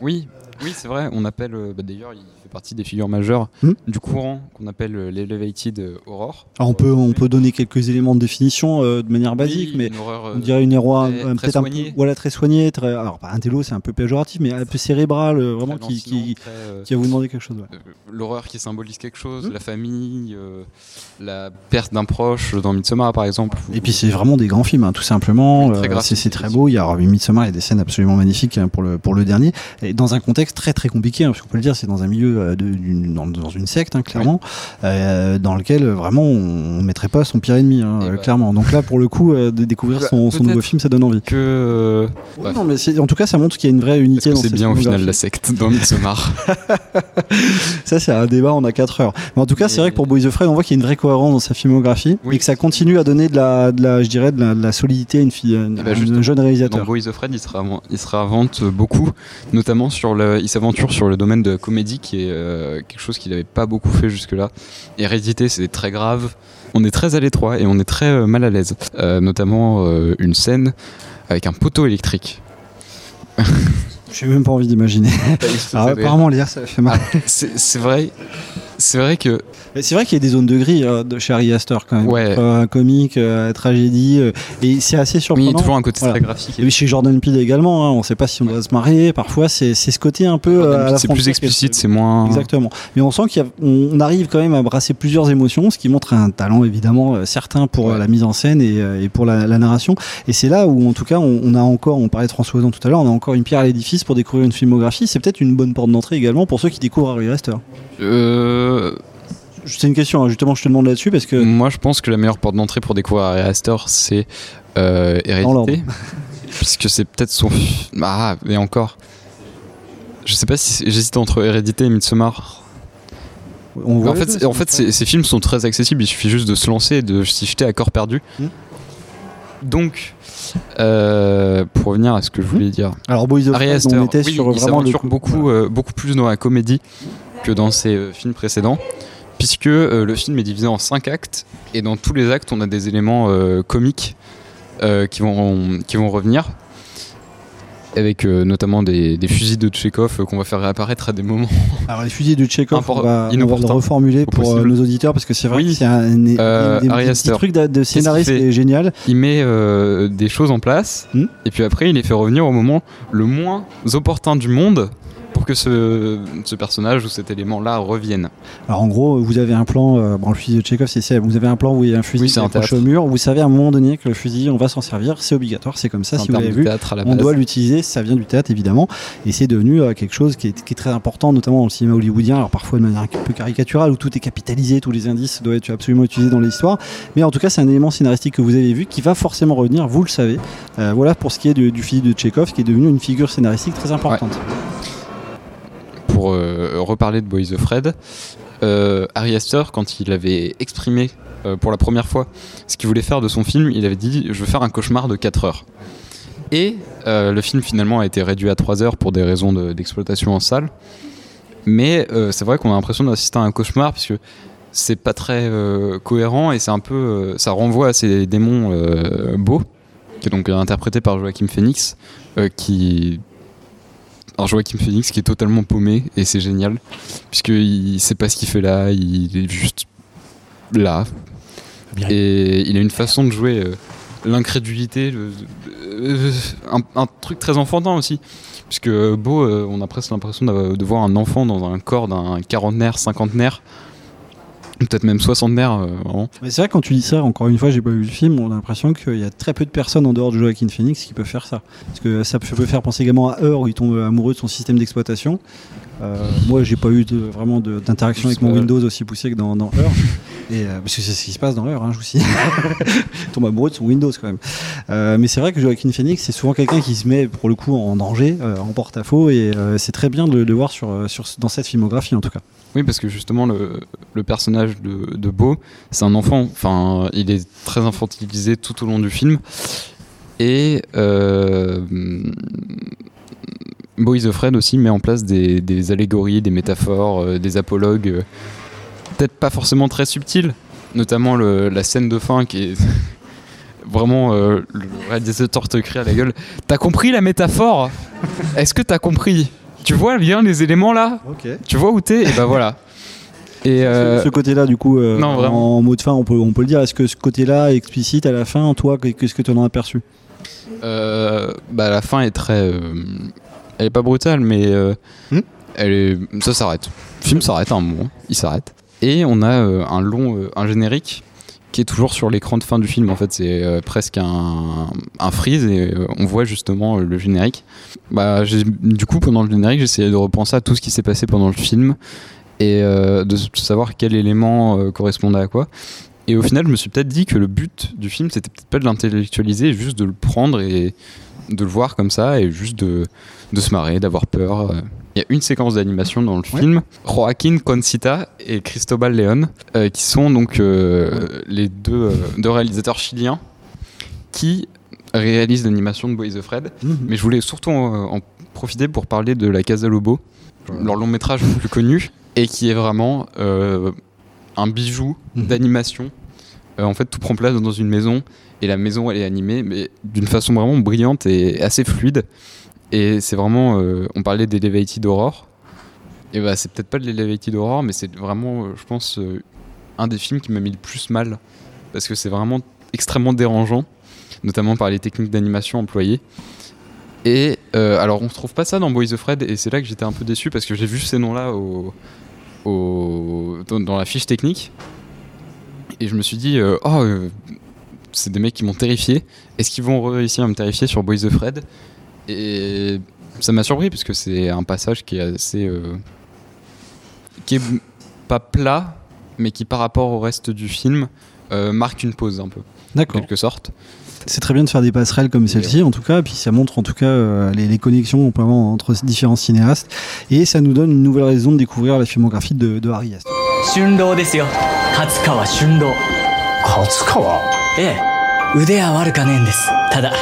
Oui, oui, c'est vrai. On appelle. euh, bah, D'ailleurs, il fait partie des figures majeures Hmm. du courant qu'on appelle euh, l'Elevated euh, Horror. Alors, on peut, on peut donner quelques éléments de définition euh, de manière basique, mais horreur, euh, on dirait une erreur euh, peut-être un peu, soignée. voilà, très soignée, très, alors pas un télo, c'est un peu péjoratif, mais un peu cérébral, euh, vraiment qui, qui, très, euh, qui va vous demander quelque chose. ouais. euh, L'horreur qui symbolise quelque chose, Hmm. la famille, euh, la perte d'un proche dans Midsommar par exemple. Et puis c'est vraiment des grands films, hein, tout simplement. Euh, c'est c'est très beau. Il y a alors, Midsommar, il y a des scènes absolument magnifiques hein, pour le pour le dernier, et dans un contexte très très compliqué, hein, parce qu'on peut le dire, c'est dans un milieu euh, de- dans, dans une secte, hein, clairement, euh, dans lequel euh, vraiment on, on mettrait pas son pire ennemi, hein, euh, clairement. Donc là, pour le coup, euh, de découvrir Bah, son, son nouveau film, ça donne envie. Que. Ouais, ouais. Non, mais c'est- en tout cas, ça montre qu'il y a une vraie unité dans C'est bien au final la secte dans Midsommar. Ça, c'est un débat, on a 4 heures. Mais en tout cas, c'est vrai que pour Boys of Fred, on voit qu'il y a une vraie cohérence dans sa filmographie et que ça continue à donner de la, de la je dirais, de la, de la solidité à une fille, à, Eh ben, un jeune réalisateur. Dans Boys of Fred, il se, réinvente- il se réinvente beaucoup, notamment sur le, il s'aventure sur le domaine de la comédie, qui est euh, quelque chose qu'il n'avait pas beaucoup fait jusque-là. Hérédité, c'est très grave. On est très à l'étroit et on est très euh, mal à l'aise. Euh, notamment une scène avec un poteau électrique. J'ai même pas envie d'imaginer. Alors, apparemment, Léa, ça fait mal. Ah, c'est vrai, c'est vrai que C'est vrai qu'il y a des zones de gris euh, de chez Ari Aster quand même. Ouais. Euh, comique, euh, tragédie, euh, et c'est assez surprenant. toujours un côté très graphique. Et chez Jordan Peele également, hein, on sait pas si on doit se marier. Parfois, c'est ce côté un peu. c'est plus explicite, c'est moins. Exactement. Mais on sent qu'on arrive quand même à brasser plusieurs émotions, ce qui montre un talent évidemment certain pour la mise en scène et, et pour la, la narration. Et c'est là où en tout cas on, on a encore, on parlait de François Ozon tout à l'heure, on a encore une pierre à l'édifice pour découvrir une filmographie. C'est peut-être une bonne porte d'entrée également pour ceux qui découvrent Harry Rester. Euh, C'est une question, hein, justement, je te demande là-dessus parce que. Moi, je pense que la meilleure porte d'entrée pour découvrir Ari Aster, c'est euh. Hérédité. puisque c'est peut-être son. Ah, mais encore. Je sais pas si j'hésite entre Hérédité et Midsommar. On voit en fait, deux, c'est- en fait ces, ces films sont très accessibles, il suffit juste de se lancer et de s'y jeter à corps perdu. Hmm. Donc, euh, pour revenir à ce que je voulais dire. Alors, Boys of Ari Fred, Aster, on était oui, sur il vraiment le beaucoup, euh, beaucoup plus dans la comédie que dans ses euh, films précédents, puisque euh, le film est divisé en cinq actes, et dans tous les actes, on a des éléments euh, comiques qui, vont, qui vont revenir, avec euh, notamment des, des fusils de Tchekhov euh, qu'on va faire réapparaître à des moments. Alors les fusils de Tchekhov, Import- on va, on va le inopportun reformuler pour euh, nos auditeurs parce que c'est vrai Oui. que c'est un, un- un des, Ari des Aster. petits trucs de, scénariste qui est génial. Il met des choses en place, Hmm. et puis après, il les fait revenir au moment le moins opportun du monde pour que ce, ce personnage ou cet élément-là revienne. Alors en gros, vous avez un plan, euh, bon le fusil de Tchekhov c'est vous avez un plan où il y a un fusil Oui, accroché au mur, vous savez à un moment donné que le fusil on va s'en servir, c'est obligatoire, c'est comme ça, si vous l'avez vu, théâtre à la on doit l'utiliser, ça vient du théâtre évidemment, et c'est devenu euh, quelque chose qui est, qui est très important, notamment dans le cinéma hollywoodien, alors parfois de manière un peu caricaturale, où tout est capitalisé, tous les indices doivent être absolument utilisés dans l'histoire, mais en tout cas c'est un élément scénaristique que vous avez vu qui va forcément revenir, vous le savez. Euh, voilà pour ce qui est du, du fusil de Tchekhov, qui est devenu une figure scénaristique très importante. Euh, reparler de Boys of Fred, euh, Ari Aster, quand il avait exprimé euh, pour la première fois ce qu'il voulait faire de son film, il avait dit Je veux faire un cauchemar de 4 heures. Et euh, le film finalement a été réduit à 3 heures pour des raisons de- d'exploitation en salle. Mais euh, c'est vrai qu'on a l'impression d'assister à un cauchemar parce que c'est pas très euh, cohérent et c'est un peu. euh, ça renvoie à ces démons euh, beaux, qui est donc interprété par Joachim Phoenix, euh, qui un Joaquin Phoenix qui est totalement paumé et c'est génial puisqu'il sait pas ce qu'il fait là, il est juste là. Et il a une façon de jouer euh, l'incrédulité, le- euh, un, un truc très enfantin aussi. Puisque euh, Beau, euh, on a presque l'impression de voir un enfant dans un corps d'un quarantenaire, cinquantenaire, peut-être même soixantenaire. euh, c'est vrai, quand tu dis ça, encore une fois, j'ai pas vu le film, on a l'impression qu'il y a très peu de personnes en dehors de Joaquin Phoenix qui peuvent faire ça. Parce que ça peut faire penser également à Heur où il tombe amoureux de son système d'exploitation. Euh, moi, j'ai pas eu de- vraiment d'interaction avec mon. Windows aussi poussé que dans, dans Heur. Et, euh, parce que c'est ce qui se passe dans Heur, hein, je vous il tombe amoureux de son Windows quand même. Euh, mais c'est vrai que Joaquin Phoenix, c'est souvent quelqu'un qui se met pour le coup en danger, euh, en porte-à-faux, et c'est très bien de le voir sur, sur, dans cette filmographie en tout cas. Oui, parce que justement, le, le personnage de, de Beau, c'est un enfant. Enfin, il est très infantilisé tout au long du film. Et euh, Beau is Afraid aussi met en place des, des allégories, des métaphores, euh, des apologues, euh, peut-être pas forcément très subtils. Notamment le- la scène de fin qui est. Vraiment, euh, le réalisateur te crie à la gueule T'as compris la métaphore? Est-ce que t'as compris? Tu vois bien les éléments là? Tu vois où t'es? Et bah voilà. Et euh, Ce côté-là, du coup, euh, non, en mot de fin, on peut, on peut le dire. Est-ce que ce côté-là, explicite à la fin, toi, qu'est-ce que tu en as aperçu? Euh, bah, la fin est très. Elle est pas brutale, mais euh, elle est, ça s'arrête. Le film s'arrête à un moment, il s'arrête. Et on a euh, un long, euh, un générique qui est toujours sur l'écran de fin du film. En fait, c'est euh, presque un, un freeze et euh, on voit justement euh, le générique. Bah, du coup, pendant le générique, j'essayais de repenser à tout ce qui s'est passé pendant le film et de savoir quel élément correspondait à quoi. Et au final, je me suis peut-être dit que le but du film, c'était peut-être pas de l'intellectualiser, juste de le prendre et de le voir comme ça et juste de, de se marrer, d'avoir peur. euh. Il y a une séquence d'animation dans le film, Joaquin Concita et Cristobal León, euh, qui sont donc euh, les deux, euh, deux réalisateurs chiliens qui réalisent l'animation de Boys of Fred. Mais je voulais surtout en, en profiter pour parler de La Casa Lobo, leur long métrage le plus connu, et qui est vraiment un bijou d'animation. Euh, en fait, tout prend place dans une maison, et la maison elle est animée, mais d'une façon vraiment brillante et assez fluide. Et c'est vraiment, euh, on parlait d'Elevated Horror. Et bah, c'est peut-être pas de l'Elevated Horror, mais c'est vraiment, euh, je pense, euh, un des films qui m'a mis le plus mal. Parce que c'est vraiment extrêmement dérangeant, notamment par les techniques d'animation employées. Et alors, on ne trouve pas ça dans Boys of Fred, et c'est là que j'étais un peu déçu parce que j'ai vu ces noms-là au, au- dans, la fiche technique. Et je me suis dit, oh, euh, c'est des mecs qui m'ont terrifié. Est-ce qu'ils vont réussir à me terrifier sur Boys of Fred Et ça m'a surpris parce que c'est un passage qui est assez. euh, qui est pas plat, mais qui par rapport au reste du film euh, marque une pause un peu. D'accord. En quelque sorte. C'est très bien de faire des passerelles comme celle-ci, en tout cas, et puis ça montre en tout cas euh, les, les connexions qu'on peut avoir entre différents cinéastes, et ça nous donne une nouvelle raison de découvrir la filmographie de, de Harry Astor. ええ。腕は悪かねえんです。ただ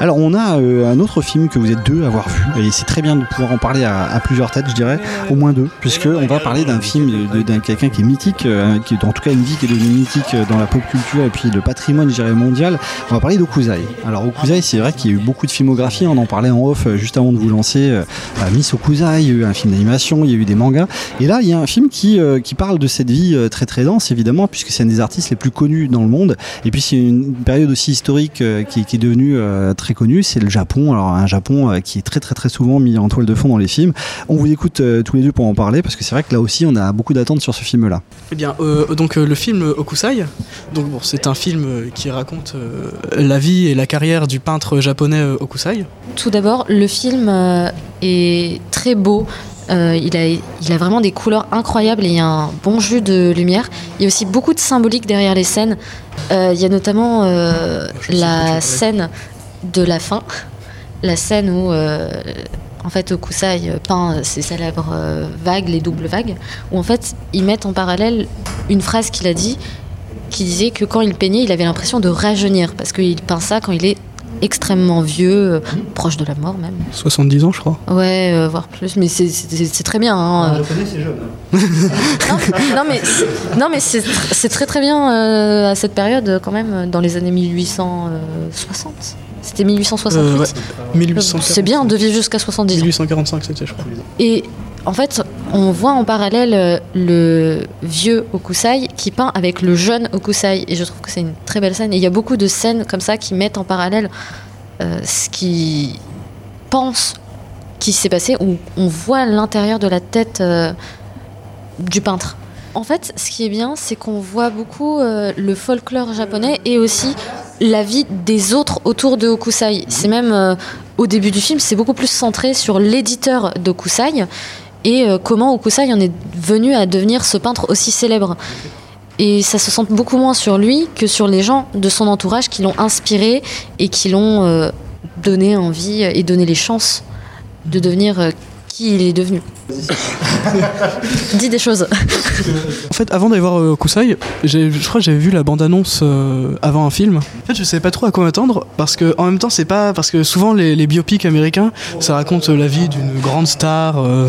Alors on a euh, un autre film que vous êtes deux à avoir vu et c'est très bien de pouvoir en parler à, plusieurs têtes, je dirais, au moins deux, puisque on va parler d'un film d'un quelqu'un qui est mythique, euh, qui est en tout cas une vie qui est devenue mythique euh, dans la pop culture et puis le patrimoine, je dirais, mondial. On va parler d'Okuzai. Alors Okuzai, c'est vrai qu'il y a eu beaucoup de filmographie on en parlait en off juste avant de vous lancer. Euh, Miss Okuzai, il y a eu un film d'animation, il y a eu des mangas, et là il y a un film qui qui parle de cette vie très très dense évidemment, puisque c'est un des artistes les plus connus dans le monde, et puis c'est une période aussi historique qui, qui est devenue euh, très connue, c'est le Japon. Alors un Japon euh, qui est très très très souvent mis en toile de fond dans les films. On vous écoute euh, tous les deux pour en parler parce que c'est vrai que là aussi on a beaucoup d'attentes sur ce film-là. Eh bien, euh, donc euh, le film Okusai, donc bon, c'est un film euh, qui raconte euh, la vie et la carrière du peintre japonais euh, Okusai. Tout d'abord, le film euh, est très beau. Euh, il, a, il a vraiment des couleurs incroyables et il y a un bon jus de lumière. Il y a aussi beaucoup de symbolique derrière les scènes. Euh, il y a notamment euh, la scène de la fin, la scène où en fait Okusai peint ses célèbres vagues, les doubles vagues, où en fait ils mettent en parallèle une phrase qu'il a dit qui disait que quand il peignait, il avait l'impression de rajeunir parce qu'il peint ça quand il est extrêmement vieux, euh, proche de la mort même. 70 ans, je crois. Ouais, euh, voire plus, mais c'est- très bien. hein. c'est jeune. non, mais c'est- non, mais c'est tr- c'est très très bien euh, à cette période, quand même, dans les années 1860. C'était 1868. Euh, ouais, 1840. C'est bien de vivre jusqu'à 70 ans. 1845, c'était, je crois. Et en fait, on voit en parallèle euh, le vieux Okusai qui peint avec le jeune Okusai. Et je trouve que c'est une très belle scène. Et il y a beaucoup de scènes comme ça qui mettent en parallèle euh, ce qui pense qui s'est passé, où on voit l'intérieur de la tête euh, du peintre. En fait, ce qui est bien, c'est qu'on voit beaucoup le folklore japonais et aussi la vie des autres autour de Okusai. C'est même au début du film, c'est beaucoup plus centré sur l'éditeur d'Okusai et euh, comment Okusai en est venu à devenir ce peintre aussi célèbre? Et ça se sent beaucoup moins sur lui que sur les gens de son entourage qui l'ont inspiré et qui l'ont euh, donné envie et donné les chances de devenir euh, qui il est devenu. Dis des choses. En fait, avant d'aller voir euh, Kusai, je crois que j'avais vu la bande-annonce euh, avant un film. En fait, je savais pas trop à quoi m'attendre parce que, en même temps, c'est pas parce que souvent les, les biopics américains, ça raconte euh, la vie d'une grande star. euh,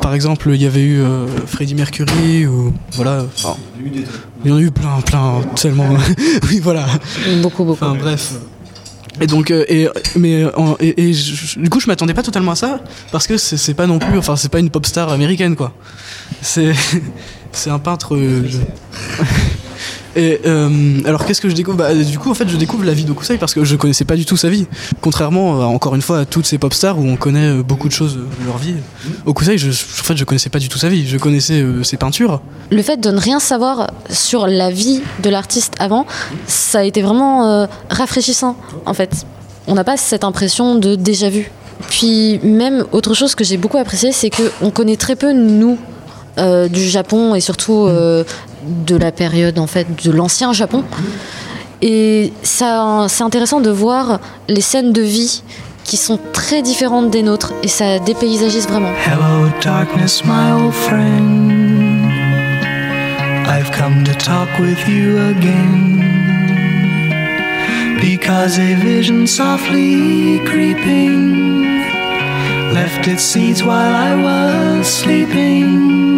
par exemple, il y avait eu euh, Freddie Mercury ou voilà. enfin, il y en a eu plein, plein, tellement. oui, voilà. Beaucoup, beaucoup. Enfin, bref. Et donc, euh, et, mais, euh, en- et, et je- du coup, je m'attendais pas totalement à ça parce que c'est c'est pas non plus, enfin, c'est pas une pop star américaine, quoi. C'est, c'est un peintre. euh, et euh, alors, qu'est-ce que je découvre? Bah, Du coup, en fait, je découvre la vie d'Okusai parce que je connaissais pas du tout sa vie. Contrairement, euh, encore une fois, à toutes ces pop stars où on connaît euh, beaucoup de choses de leur vie. Okusai, en fait, je connaissais pas du tout sa vie. Je connaissais ses peintures. Le fait de ne rien savoir sur la vie de l'artiste avant, ça a été vraiment rafraîchissant, en fait. On n'a pas cette impression de déjà vu. Puis même autre chose que j'ai beaucoup apprécié, c'est qu'on connaît très peu, nous, du Japon et surtout de la période, en fait, de l'ancien Japon. Et ça, c'est intéressant de voir les scènes de vie qui sont très différentes des nôtres et ça dépaysagise vraiment. Hello, darkness, my old friend. I've come to talk with you again. Because a vision softly creeping left its seeds while I was sleeping.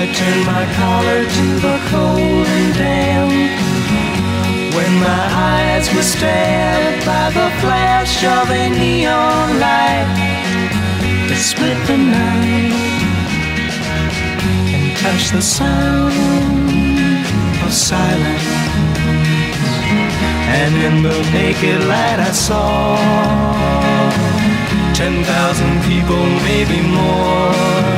I turned my collar to the cold and damp. When my eyes were stabbed by the flash of a neon light that split the night and touched the sound of silence. And in the naked light I saw ten thousand people, maybe more.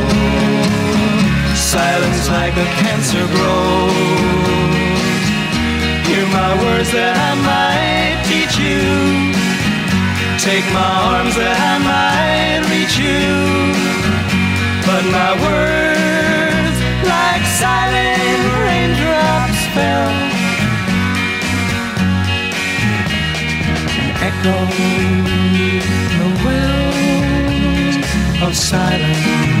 Silence like a cancer grows. Hear my words that I might teach you. Take my arms that I might reach you. But my words, like silent raindrops, fell. Echo the wells of silence.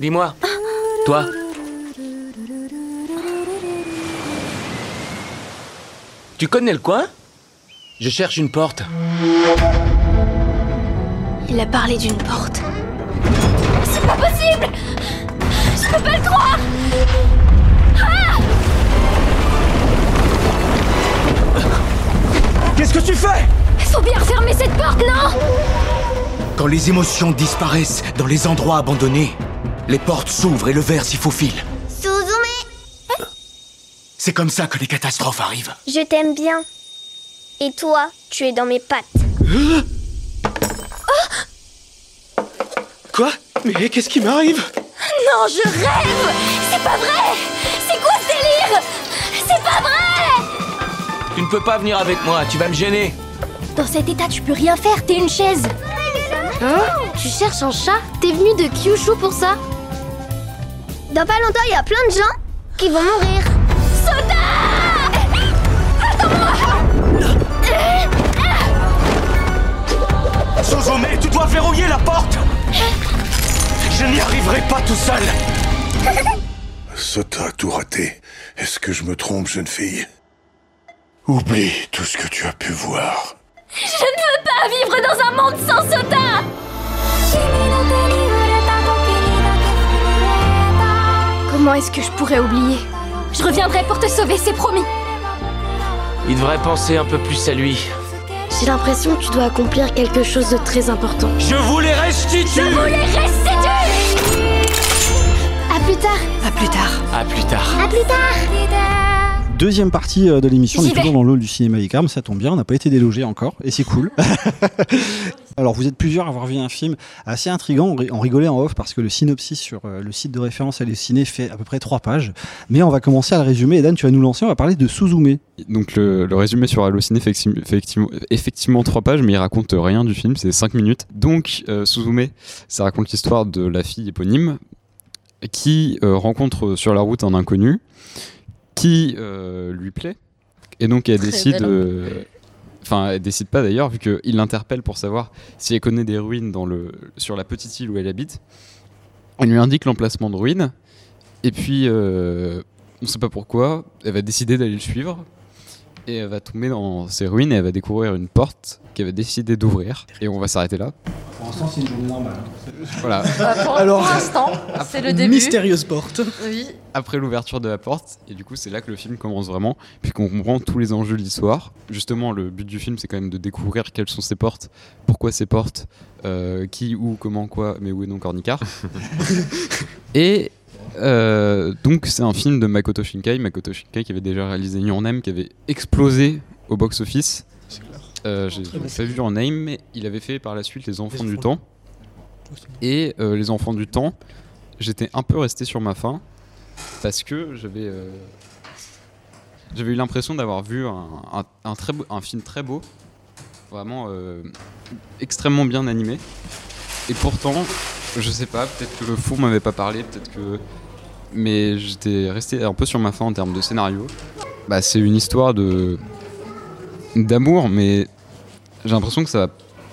Dis-moi, toi, Tu connais le coin? Je cherche une porte. Il a parlé d'une porte. C'est pas possible Je peux pas le croire Qu'est-ce que tu fais? Faut bien refermer cette porte, non? Quand les émotions disparaissent dans les endroits abandonnés, les portes s'ouvrent et le verre s'y faufile. Suzume, C'est comme ça que les catastrophes arrivent. je t'aime bien. Et toi, tu es dans mes pattes. Quoi? Mais qu'est-ce qui m'arrive? Non, je rêve! C'est pas vrai! C'est quoi ce délire? C'est pas vrai peux pas venir avec moi, tu vas me gêner. Dans cet état, tu peux rien faire, t'es une chaise Hein Tu cherches un chat T'es venu de Kyushu pour ça Dans pas longtemps, il y a plein de gens qui vont mourir. Suzume, tu dois verrouiller la porte Je n'y arriverai pas tout seul Sota a tout raté. Est-ce que je me trompe, jeune fille? Oublie tout ce que tu as pu voir. Je ne veux pas vivre dans un monde sans Sota Comment est-ce que je pourrais oublier? Je reviendrai pour te sauver, c'est promis Il devrait penser un peu plus à lui. J'ai l'impression que tu dois accomplir quelque chose de très important. Je vous les restitue Je vous les restitue À plus tard À plus tard. À plus tard. À plus tard Deuxième partie euh, de l'émission, on est toujours dans le hall du cinéma Icam, ça tombe bien, on n'a pas été délogé encore, et c'est cool. Alors vous êtes plusieurs à avoir vu un film assez intrigant, on ri- on rigolait en off parce que le synopsis sur euh, le site de référence Ciné fait à peu près trois pages, mais on va commencer à le résumer, et Dan tu vas nous lancer, on va parler de Suzume. Donc le, le résumé sur Allociné fait effecti- effectivement, effectivement trois pages, mais il raconte rien du film, c'est 5 minutes. Donc euh, Suzume, ça raconte l'histoire de la fille éponyme qui euh, rencontre sur la route un inconnu qui euh, lui plaît, et donc elle Très décide... euh, Enfin, elle décide pas d'ailleurs, vu qu'il l'interpelle pour savoir si elle connaît des ruines dans le, sur la petite île où elle habite. Elle lui indique l'emplacement de ruines, et puis euh, on sait pas pourquoi, elle va décider d'aller le suivre, et elle va tomber dans ces ruines et elle va découvrir une porte qu'elle va décider d'ouvrir, et on va s'arrêter là. Pour l'instant c'est une journée normale. Voilà. Bah, pour Alors- pour l'instant, c'est le début. Mystérieuse porte. Oui. Après l'ouverture de la porte, et du coup c'est là que le film commence vraiment, puis qu'on comprend tous les enjeux de l'histoire. Justement, le but du film c'est quand même de découvrir quelles sont ces portes, pourquoi ces portes, euh, qui, où, comment, quoi, mais où est donc Ornicard. et euh, donc c'est un film de Makoto Shinkai, Makoto Shinkai qui avait déjà réalisé Your Name, qui avait explosé au box-office. Euh, J'ai pas vu en Name, mais il avait fait par la suite Les Enfants du Temps. Et euh, Les Enfants du Temps, j'étais un peu resté sur ma faim parce que j'avais euh, j'avais eu l'impression d'avoir vu un, un- un très beau- un film très beau, vraiment euh, extrêmement bien animé. Et pourtant, je sais pas, peut-être que le fond m'avait pas parlé, peut-être que. Mais j'étais resté un peu sur ma faim en termes de scénario. Bah, c'est une histoire de d'amour, mais j'ai l'impression que ça va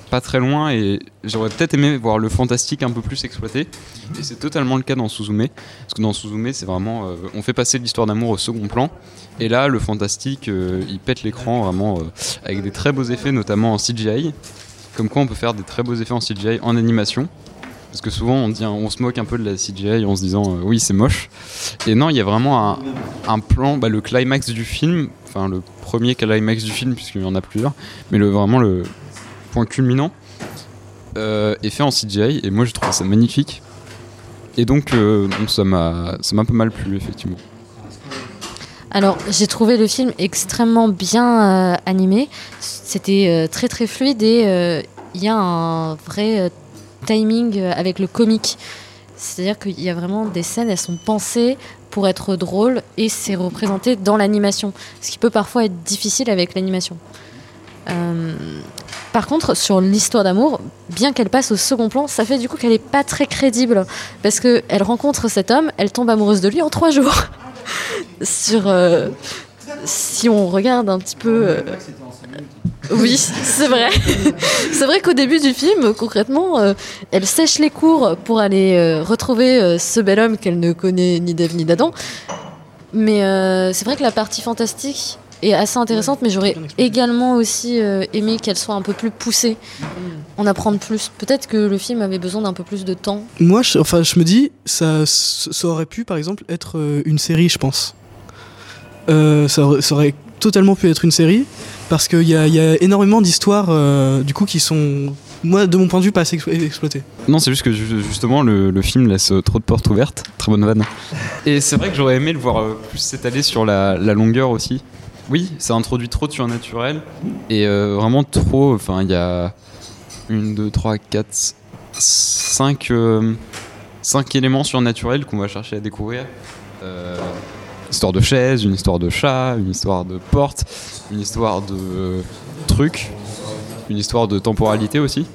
pas très loin et j'aurais peut-être aimé voir le fantastique un peu plus exploité. Et c'est totalement le cas dans Suzume. Parce que dans Suzume, c'est vraiment. euh, on fait passer l'histoire d'amour au second plan. Et là, le fantastique, euh, il pète l'écran vraiment euh, avec des très beaux effets, notamment en CGI. Comme quoi, on peut faire des très beaux effets en CGI en animation. Parce que souvent, on, se moque un peu de la CGI en se disant euh, oui, c'est moche. Et non, il y a vraiment un, plan, bah, le climax du film, enfin le premier climax du film, puisqu'il y en a plusieurs, mais le, vraiment le point culminant euh, est fait en CGI. Et moi, je trouve ça magnifique. Et donc, euh, ça m'a ça m'a peu mal plu, effectivement. Alors, j'ai trouvé le film extrêmement bien animé. C'était très très fluide et il y a un vrai timing euh, avec le comique. C'est-à-dire qu'il y a vraiment des scènes, elles sont pensées pour être drôles et c'est représenté dans l'animation. Ce qui peut parfois être difficile avec l'animation. Euh, par contre, sur l'histoire d'amour, bien qu'elle passe au second plan, ça fait du coup qu'elle n'est pas très crédible. Parce qu'elle rencontre cet homme, elle tombe amoureuse de lui en trois jours. sur, euh, si on regarde un petit peu. Oui, c'est vrai. c'est vrai qu'au début du film, concrètement, euh, elle sèche les cours pour aller euh, retrouver euh, ce bel homme qu'elle ne connaît ni d'Ève ni d'Adam. Mais euh, c'est vrai que la partie fantastique est assez intéressante, mais j'aurais également aussi euh, aimé qu'elle soit un peu plus poussée, en apprendre plus. Peut-être que le film avait besoin d'un peu plus de temps. Moi, je, enfin, je me dis, ça, ça aurait pu, par exemple, être une série, je pense. Euh, ça, aurait, ça aurait totalement pu être une série, parce qu'il y a, il y a énormément d'histoires, euh, du coup, qui sont, moi, de mon point de vue, pas assez explo- exploitées. Non, c'est juste que ju- justement le, le film laisse euh, trop de portes ouvertes. Très bonne vanne. Et c'est vrai que j'aurais aimé le voir euh, plus s'étaler sur la, la longueur aussi. Oui, ça introduit trop de surnaturel et euh, vraiment trop. Enfin, il y a une, deux, trois, quatre, cinq, euh, cinq éléments surnaturels qu'on va chercher à découvrir. Histoire de chaise, une histoire de chat, une histoire de porte, une histoire de trucs, une histoire de temporalité aussi.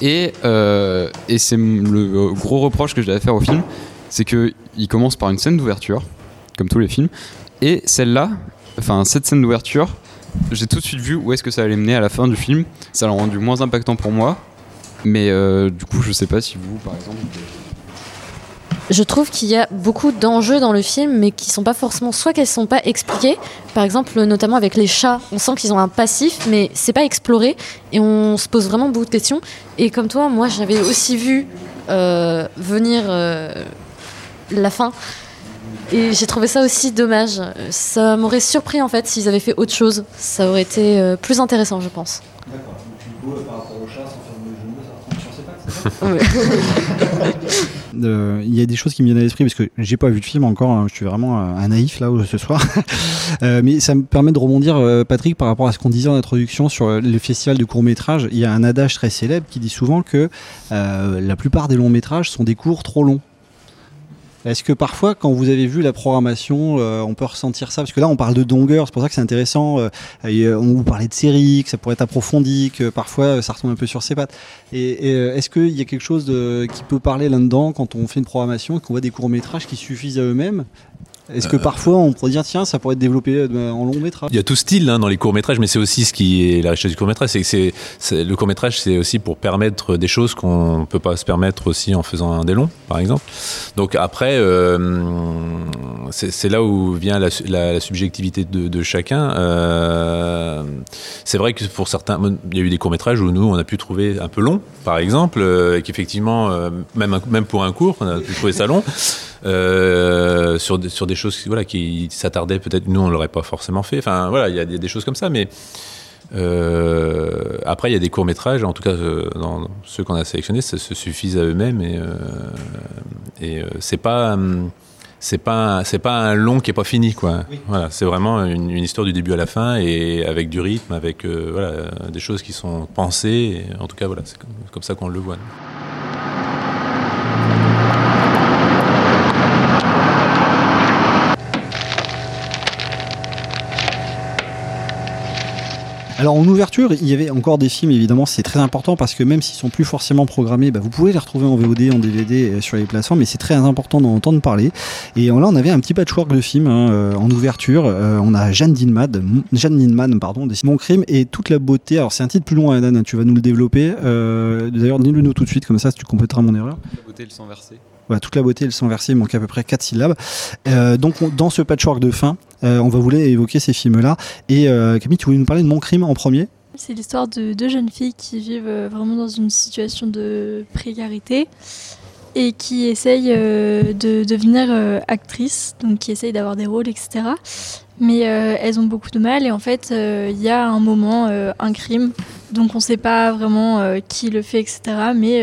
Et, euh, et c'est le gros reproche que j'ai à faire au film, c'est que il commence par une scène d'ouverture, comme tous les films, et celle-là, enfin cette scène d'ouverture, j'ai tout de suite vu où est-ce que ça allait mener à la fin du film. Ça l'a rendu moins impactant pour moi, mais euh, du coup je sais pas si vous, par exemple. Je trouve qu'il y a beaucoup d'enjeux dans le film, mais qui sont pas forcément, soit qu'elles sont pas expliquées. Par exemple, notamment avec les chats, on sent qu'ils ont un passif, mais c'est pas exploré, et on se pose vraiment beaucoup de questions. Et comme toi, moi, j'avais aussi vu euh, venir euh, la fin, et j'ai trouvé ça aussi dommage. Ça m'aurait surpris en fait s'ils avaient fait autre chose. Ça aurait été euh, plus intéressant, je pense. Euh, Il y a des choses qui me viennent à l'esprit parce que j'ai pas vu de film encore, hein, je suis vraiment un un naïf là ce soir. Euh, mais ça me permet de rebondir, euh, Patrick, par rapport à ce qu'on disait en introduction sur euh, le festival de court métrage. Il y a un adage très célèbre qui dit souvent que euh, la plupart des longs métrages sont des cours trop longs. Est-ce que parfois, quand vous avez vu la programmation, euh, on peut ressentir ça? Parce que là, on parle de longueur, c'est pour ça que c'est intéressant. euh, euh, on vous parlait de séries, que ça pourrait être approfondi, que parfois ça retombe un peu sur ses pattes. Et, est-ce qu'il y a quelque chose qui peut parler là-dedans quand on fait une programmation et qu'on voit des courts-métrages qui suffisent à eux-mêmes? Est-ce que Euh. parfois on pourrait dire, tiens, ça pourrait être développé euh, en long métrage? Il y a tout style hein, dans les courts métrages, mais c'est aussi ce qui est la richesse du court métrage, c'est que c'est, c'est- le court métrage, c'est aussi pour permettre des choses qu'on peut pas se permettre aussi en faisant un des longs, par exemple. Donc après, euh, c'est, c'est là où vient la, su- la- la subjectivité de, de chacun. Euh, c'est vrai que pour certains, il y a eu des courts métrages où nous, on a pu trouver un peu long, par exemple, et qu'effectivement, même même pour un cours, on a pu trouver ça long. Euh, sur, des- sur des choses voilà, qui s'attardaient peut-être, nous on l'aurait pas forcément fait. Enfin voilà, il y a des, choses comme ça, mais euh, après il y a des courts métrages, en tout cas euh, dans ceux qu'on a sélectionnés, ça se suffisent à eux-mêmes et, et c'est pas hum, c'est pas un- c'est pas un long qui est pas fini quoi. Voilà, c'est vraiment une, une histoire du début à la fin et avec du rythme, avec euh, voilà, des choses qui sont pensées. et en tout cas voilà, c'est comme, comme ça qu'on le voit. Alors en ouverture, il y avait encore des films, évidemment, c'est très important parce que même s'ils sont plus forcément programmés, bah, vous pouvez les retrouver en VOD, en DVD euh, sur les plateformes, mais c'est très important d'en entendre parler. Et là, on avait un petit patchwork de films hein, euh, en ouverture. Euh, on a Jeanne Dinman, Jeanne Ninman, pardon, Simon Crime et toute la beauté. Alors c'est un titre plus long, Adan, tu vas nous le développer. D'ailleurs, dis-le nous tout de suite, comme ça, tu compléteras mon erreur. La beauté, le sang versé. Voilà, toute la beauté et le sang versé, il manque à peu près 4 syllabes. Euh, donc on- dans ce patchwork de fin, euh, on va vouloir évoquer ces films-là. Et euh, Camille, tu voulais nous parler de Mon Crime en premier? C'est l'histoire de deux jeunes filles qui vivent vraiment dans une situation de précarité et qui essayent de devenir actrices, donc qui essayent d'avoir des rôles, etc. Mais elles ont beaucoup de mal et en fait, il y a un moment, un crime, donc on ne sait pas vraiment qui le fait, etc. Mais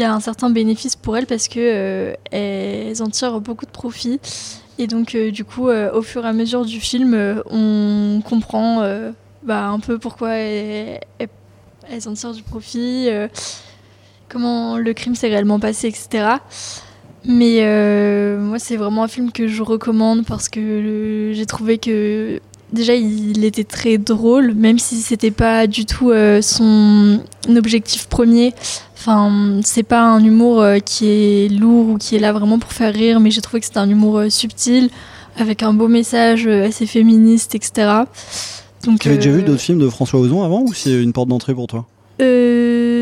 y a un certain bénéfice pour elles parce que euh, en tirent beaucoup de profit. Et donc, euh, du coup, euh, au fur et à mesure du film, on comprend bah, un peu pourquoi elles, en tirent du profit, comment le crime s'est réellement passé, etc. Mais moi, c'est vraiment un film que je recommande parce que j'ai trouvé que déjà il était très drôle, même si c'était pas du tout euh, son objectif premier. Enfin, c'est pas un humour euh, qui est lourd ou qui est là vraiment pour faire rire, mais j'ai trouvé que c'était un humour euh, subtil, avec un beau message assez féministe, etc. Donc, Tu avais déjà vu d'autres films de François Ozon avant ou c'est une porte d'entrée pour toi?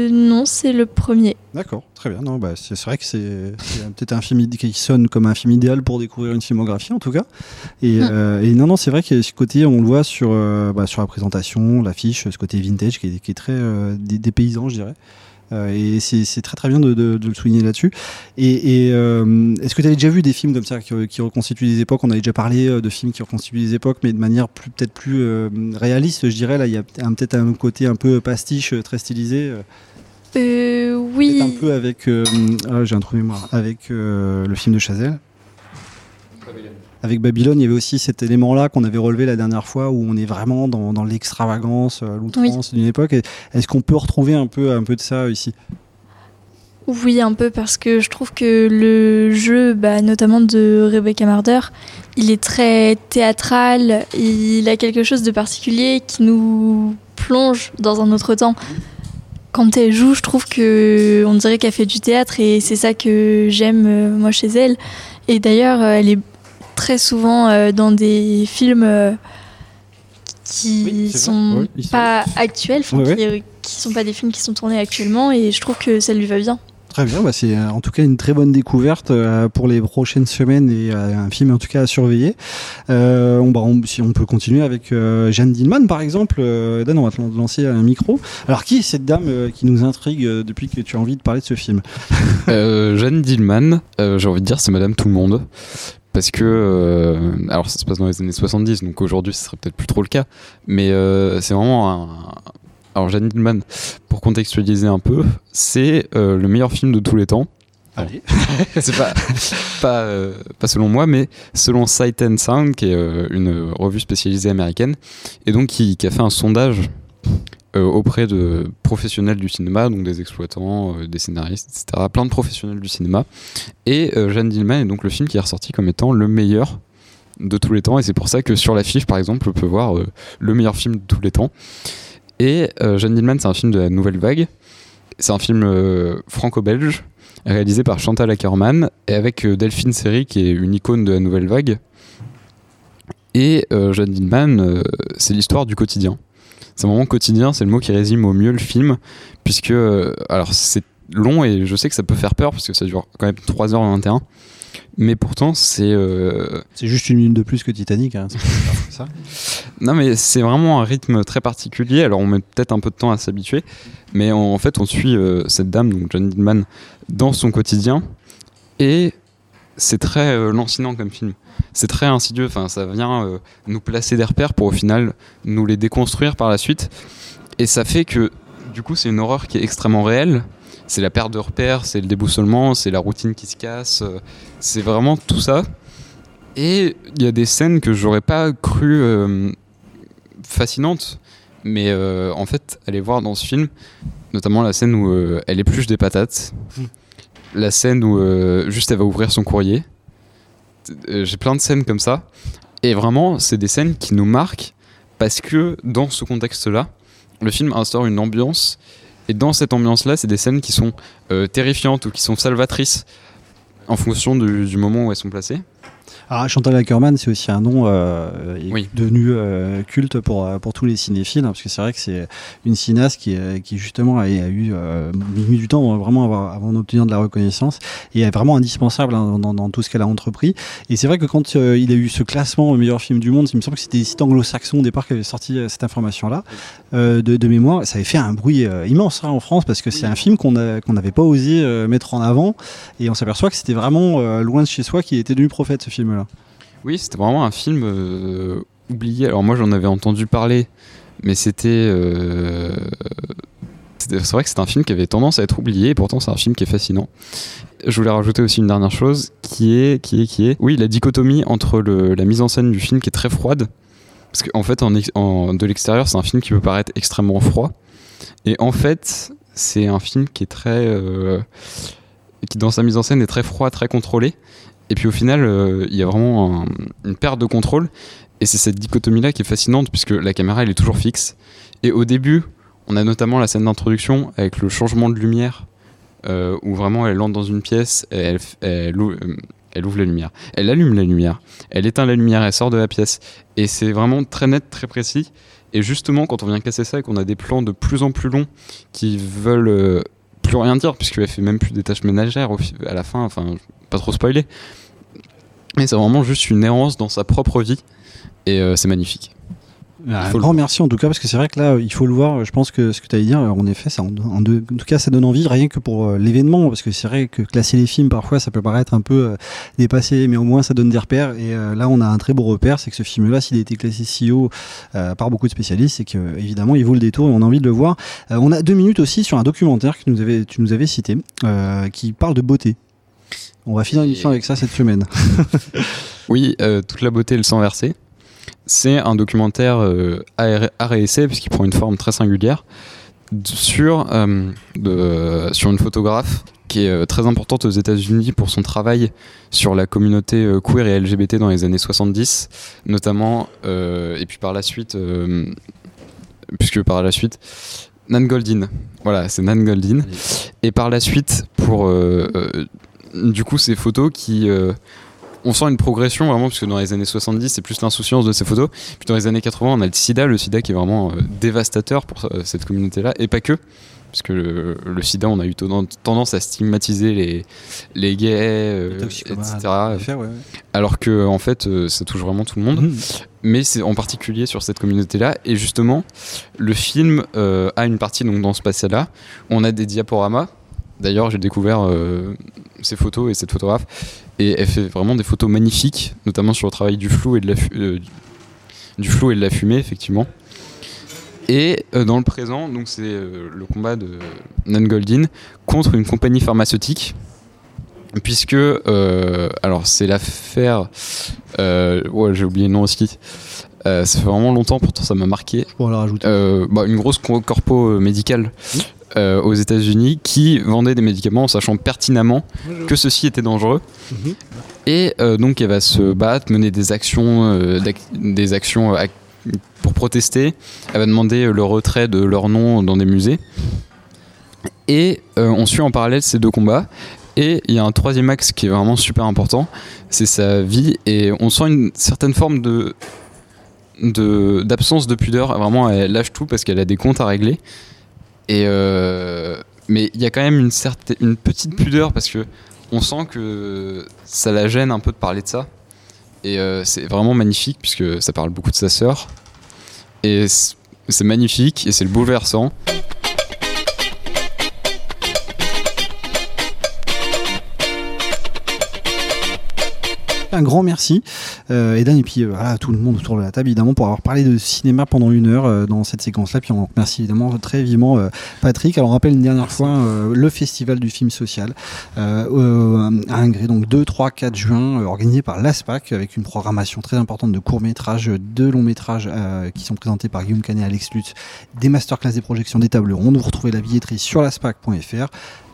Euh, Non, c'est le premier. D'accord, très bien. Non, bah, c'est vrai que c'est peut-être un film qui sonne comme un film idéal pour découvrir une filmographie en tout cas. Et, Mm. euh, et non, non, c'est vrai que ce côté, on le voit sur, euh, bah, sur la présentation, l'affiche, ce côté vintage qui est, qui est très euh, dé- dépaysant, je dirais. Euh, et c'est très très bien de, de- de le souligner là-dessus. Et, et, euh, est-ce que tu avais déjà vu des films comme ça qui, qui reconstituent des époques? On avait déjà parlé de films qui reconstituent des époques, mais de manière plus peut-être plus euh, réaliste, je dirais. Là, il y a peut-être un côté un peu pastiche, très stylisé. Euh, oui. un peu avec. euh, ah, j'ai un trou de mémoire. Avec euh, le film de Chazelle. Avec Babylone, il y avait aussi cet élément-là qu'on avait relevé la dernière fois où on est vraiment dans, dans l'extravagance, euh, l'outrance d'une époque. Est-ce qu'on peut retrouver un peu, un peu de ça ici? Oui, un peu, parce que je trouve que le jeu, bah, notamment de Rebecca Marder, il est très théâtral, il a quelque chose de particulier qui nous plonge dans un autre temps. Quand elle joue, je trouve que on dirait qu'elle fait du théâtre et c'est ça que j'aime euh, moi chez elle. Et d'ailleurs, euh, elle est très souvent euh, dans des films qui sont Oui, c'est pas actuels, qui, qui sont pas des films qui sont tournés actuellement et je trouve que ça lui va bien. Très bien, bah c'est euh, en tout cas une très bonne découverte euh, pour les prochaines semaines et euh, un film en tout cas à surveiller. Bah, on- si on peut continuer avec euh, Jeanne Dillman par exemple. Euh, Dan, on va te lan- lancer un micro. Alors qui est cette dame qui nous intrigue depuis que tu as envie de parler de ce film? Jeanne Dillman, j'ai envie de dire, c'est Madame Tout le Monde. Parce que, alors ça se passe dans les années 70, donc aujourd'hui ce serait peut-être plus trop le cas, mais c'est vraiment un. Alors Jeanne Dillman, pour contextualiser un peu, c'est euh, le meilleur film de tous les temps. Allez. c'est pas, pas, euh, pas selon moi, mais selon Sight and Sound, qui est euh, une revue spécialisée américaine, et donc qui, qui a fait un sondage auprès de professionnels du cinéma, donc des exploitants, des scénaristes, etc. Plein de professionnels du cinéma. Et Jeanne Dillman est donc le film qui est ressorti comme étant le meilleur de tous les temps. Et c'est pour ça que sur l'affiche, par exemple, on peut voir le meilleur film de tous les temps. Et euh, Jeanne Dillman, c'est un film de la nouvelle vague. C'est un film euh, franco-belge, réalisé par Chantal Ackerman, et avec euh, Delphine Seyrig, qui est une icône de la nouvelle vague. Et Jeanne Dillman, c'est l'histoire du quotidien. C'est vraiment quotidien, c'est le mot qui résume au mieux le film, puisque, alors c'est long et je sais que ça peut faire peur, parce que ça dure quand même 3h21, mais pourtant c'est... euh, C'est juste une minute de plus que Titanic. Hein, ça. non mais c'est vraiment un rythme très particulier, alors on met peut-être un peu de temps à s'habituer, mais en, en fait on suit euh, cette dame, donc John Dillman, dans son quotidien, et c'est très euh, lancinant comme film. C'est très insidieux, enfin ça vient nous placer des repères pour au final nous les déconstruire par la suite, et ça fait que du coup c'est une horreur qui est extrêmement réelle, c'est la perte de repères, c'est le déboussolement, c'est la routine qui se casse, euh, c'est vraiment tout ça. Et il y a des scènes que j'aurais pas cru euh, fascinantes, mais euh, en fait, allez voir dans ce film, notamment la scène où euh, elle épluche des patates, la scène où juste elle va ouvrir son courrier. J'ai plein de scènes comme ça, et vraiment, c'est des scènes qui nous marquent parce que dans ce contexte-là, le film instaure une ambiance, et dans cette ambiance-là, c'est des scènes qui sont euh, terrifiantes ou qui sont salvatrices en fonction du, du moment où elles sont placées. Alors, Chantal Ackerman, c'est aussi un nom euh, devenu euh, culte pour, euh, pour tous les cinéphiles, hein, parce que c'est vrai que c'est une cinéaste qui, qui justement a, a eu euh, mis du temps vraiment avant, avant d'obtenir de la reconnaissance et est vraiment indispensable hein, dans, dans tout ce qu'elle a entrepris. Et c'est vrai que quand il a eu ce classement au meilleur film du monde, il me semble que c'était des sites anglo-saxons au départ qui avaient sorti cette information-là de, de mémoire. Ça avait fait un bruit immense hein, en France parce que c'est un film qu'on qu'on n'avait pas osé mettre en avant et on s'aperçoit que c'était vraiment loin de chez soi qui était devenu prophète ce film-là. Oui, c'était vraiment un film euh, oublié. Alors moi j'en avais entendu parler, mais c'était... euh, c'était- c'est vrai que c'est un film qui avait tendance à être oublié, et pourtant c'est un film qui est fascinant. Je voulais rajouter aussi une dernière chose, qui est, qui est, qui est, oui, la dichotomie entre la mise en scène du film qui est très froide, parce qu'en fait, en- de l'extérieur, c'est un film qui peut paraître extrêmement froid, et en fait, c'est un film qui est très, euh, qui dans sa mise en scène est très froid, très contrôlé, et puis au final, euh, il y a vraiment un- une perte de contrôle. Et c'est cette dichotomie-là qui est fascinante, puisque la caméra, elle est toujours fixe. Et au début, on a notamment la scène d'introduction avec le changement de lumière, euh, où vraiment elle entre dans une pièce, euh, elle ouvre la lumière. Elle allume la lumière, elle éteint la lumière, elle sort de la pièce. Et c'est vraiment très net, très précis. Et justement, quand on vient casser ça et qu'on a des plans de plus en plus longs qui veulent plus rien dire, puisqu'elle fait même plus des tâches ménagères à la fin, enfin, pas trop spoiler. Mais c'est vraiment juste une errance dans sa propre vie. Et euh, c'est magnifique. Un faut le grand merci en tout cas parce que c'est vrai que là il faut le voir. Je pense que ce que tu allais dire, en effet, ça en, en deux- en tout cas ça donne envie rien que pour euh, l'événement parce que c'est vrai que classer les films parfois ça peut paraître un peu euh, dépassé, mais au moins ça donne des repères. Et euh, là on a un très beau repère, c'est que ce film-là, s'il a été classé si haut euh, par beaucoup de spécialistes, c'est que évidemment il vaut le détour et on a envie de le voir. Euh, on a deux minutes aussi sur un documentaire que nous avais, tu nous avais cité, euh, qui parle de beauté. On va finir l'émission avec ça cette semaine. Oui, euh, toute la beauté et le sang versé. C'est un documentaire euh, art art et essai, puisqu'il prend une forme très singulière, sur, euh, de- sur une photographe qui est euh, très importante aux États-Unis pour son travail sur la communauté euh, queer et LGBT dans les années 70, notamment, et puis par la suite, puisque par la suite, Nan Goldin. Voilà, c'est Nan Goldin. Et par la suite, pour euh, euh, du coup ces photos qui euh, on sent une progression vraiment parce que dans les années 70 c'est plus l'insouciance de ces photos. Puis dans les années 80 on a le sida le sida qui est vraiment euh, dévastateur pour euh, cette communauté là et pas que parce que le, le sida on a eu ten- tendance à stigmatiser les, les gays euh, etc ouais, ouais. alors que en fait ça touche vraiment tout le monde. Mais c'est en particulier sur cette communauté là et justement le film a une partie donc dans ce passé là on a des diaporamas. D'ailleurs, j'ai découvert euh, ces photos et cette photographe, et elle fait vraiment des photos magnifiques, notamment sur le travail du flou et de la, euh, du flou et de la fumée, effectivement. Et euh, dans le présent, donc c'est euh, le combat de Nan Goldin contre une compagnie pharmaceutique, puisque alors c'est l'affaire, ouais j'ai oublié le nom aussi. Ça fait vraiment longtemps, pourtant ça m'a marqué. Pour la rajouter. Bah, une grosse co- corpo médicale euh, aux États-Unis qui vendait des médicaments en sachant pertinemment que ceci était dangereux. Mhm. Et euh, donc elle va se battre, mener des actions, euh, des actions ac- pour protester. Elle va demander le retrait de leur nom dans des musées. Et on suit en parallèle ces deux combats. Et il y a un troisième axe qui est vraiment super important, c'est sa vie. Et on sent une certaine forme de de- d'absence de, pudeur. Vraiment, elle lâche tout parce qu'elle a des comptes à régler. Et euh, mais il y a quand même une, certaine, une petite pudeur parce que on sent que ça la gêne un peu de parler de ça. Et euh, c'est vraiment magnifique puisque ça parle beaucoup de sa sœur. Et c'est magnifique et c'est le bouleversant. Un grand merci, euh, Edan, et puis euh, tout le monde autour de la table, évidemment, pour avoir parlé de cinéma pendant une heure euh, dans cette séquence-là. Puis on remercie évidemment très vivement euh, Patrick. Alors on rappelle une dernière fois le Festival du film social à Ingré, donc 2, 3, 4 juin, organisé par l'ASPAC, avec une programmation très importante de courts-métrages, de longs-métrages qui sont présentés par Guillaume Canet et Alex Lutz, des masterclass, des projections, des tables rondes. Vous retrouvez la billetterie sur l'aspac.fr,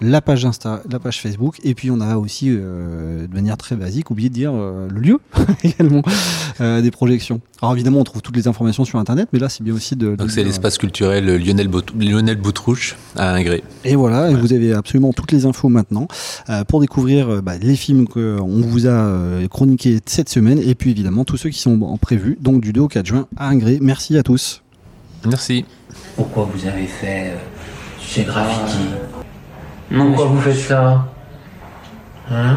la page Insta, la page Facebook, et puis on a aussi, de manière très basique, oublié de dire le lieu également euh, des projections. Alors évidemment, on trouve toutes les informations sur Internet, mais là, c'est bien aussi de... de Donc c'est dire. l'espace culturel Lionel, Bout- Lionel Boutrouche à Ingré. Et voilà, vous avez absolument toutes les infos maintenant euh, pour découvrir euh, bah, les films qu'on vous a euh, chroniqués cette semaine, et puis évidemment tous ceux qui sont en prévus, donc du 2 au 4 juin à Ingré. Merci à tous. Merci. Pourquoi vous avez fait euh, ces graffitis? Pourquoi vous faites ça? Hein?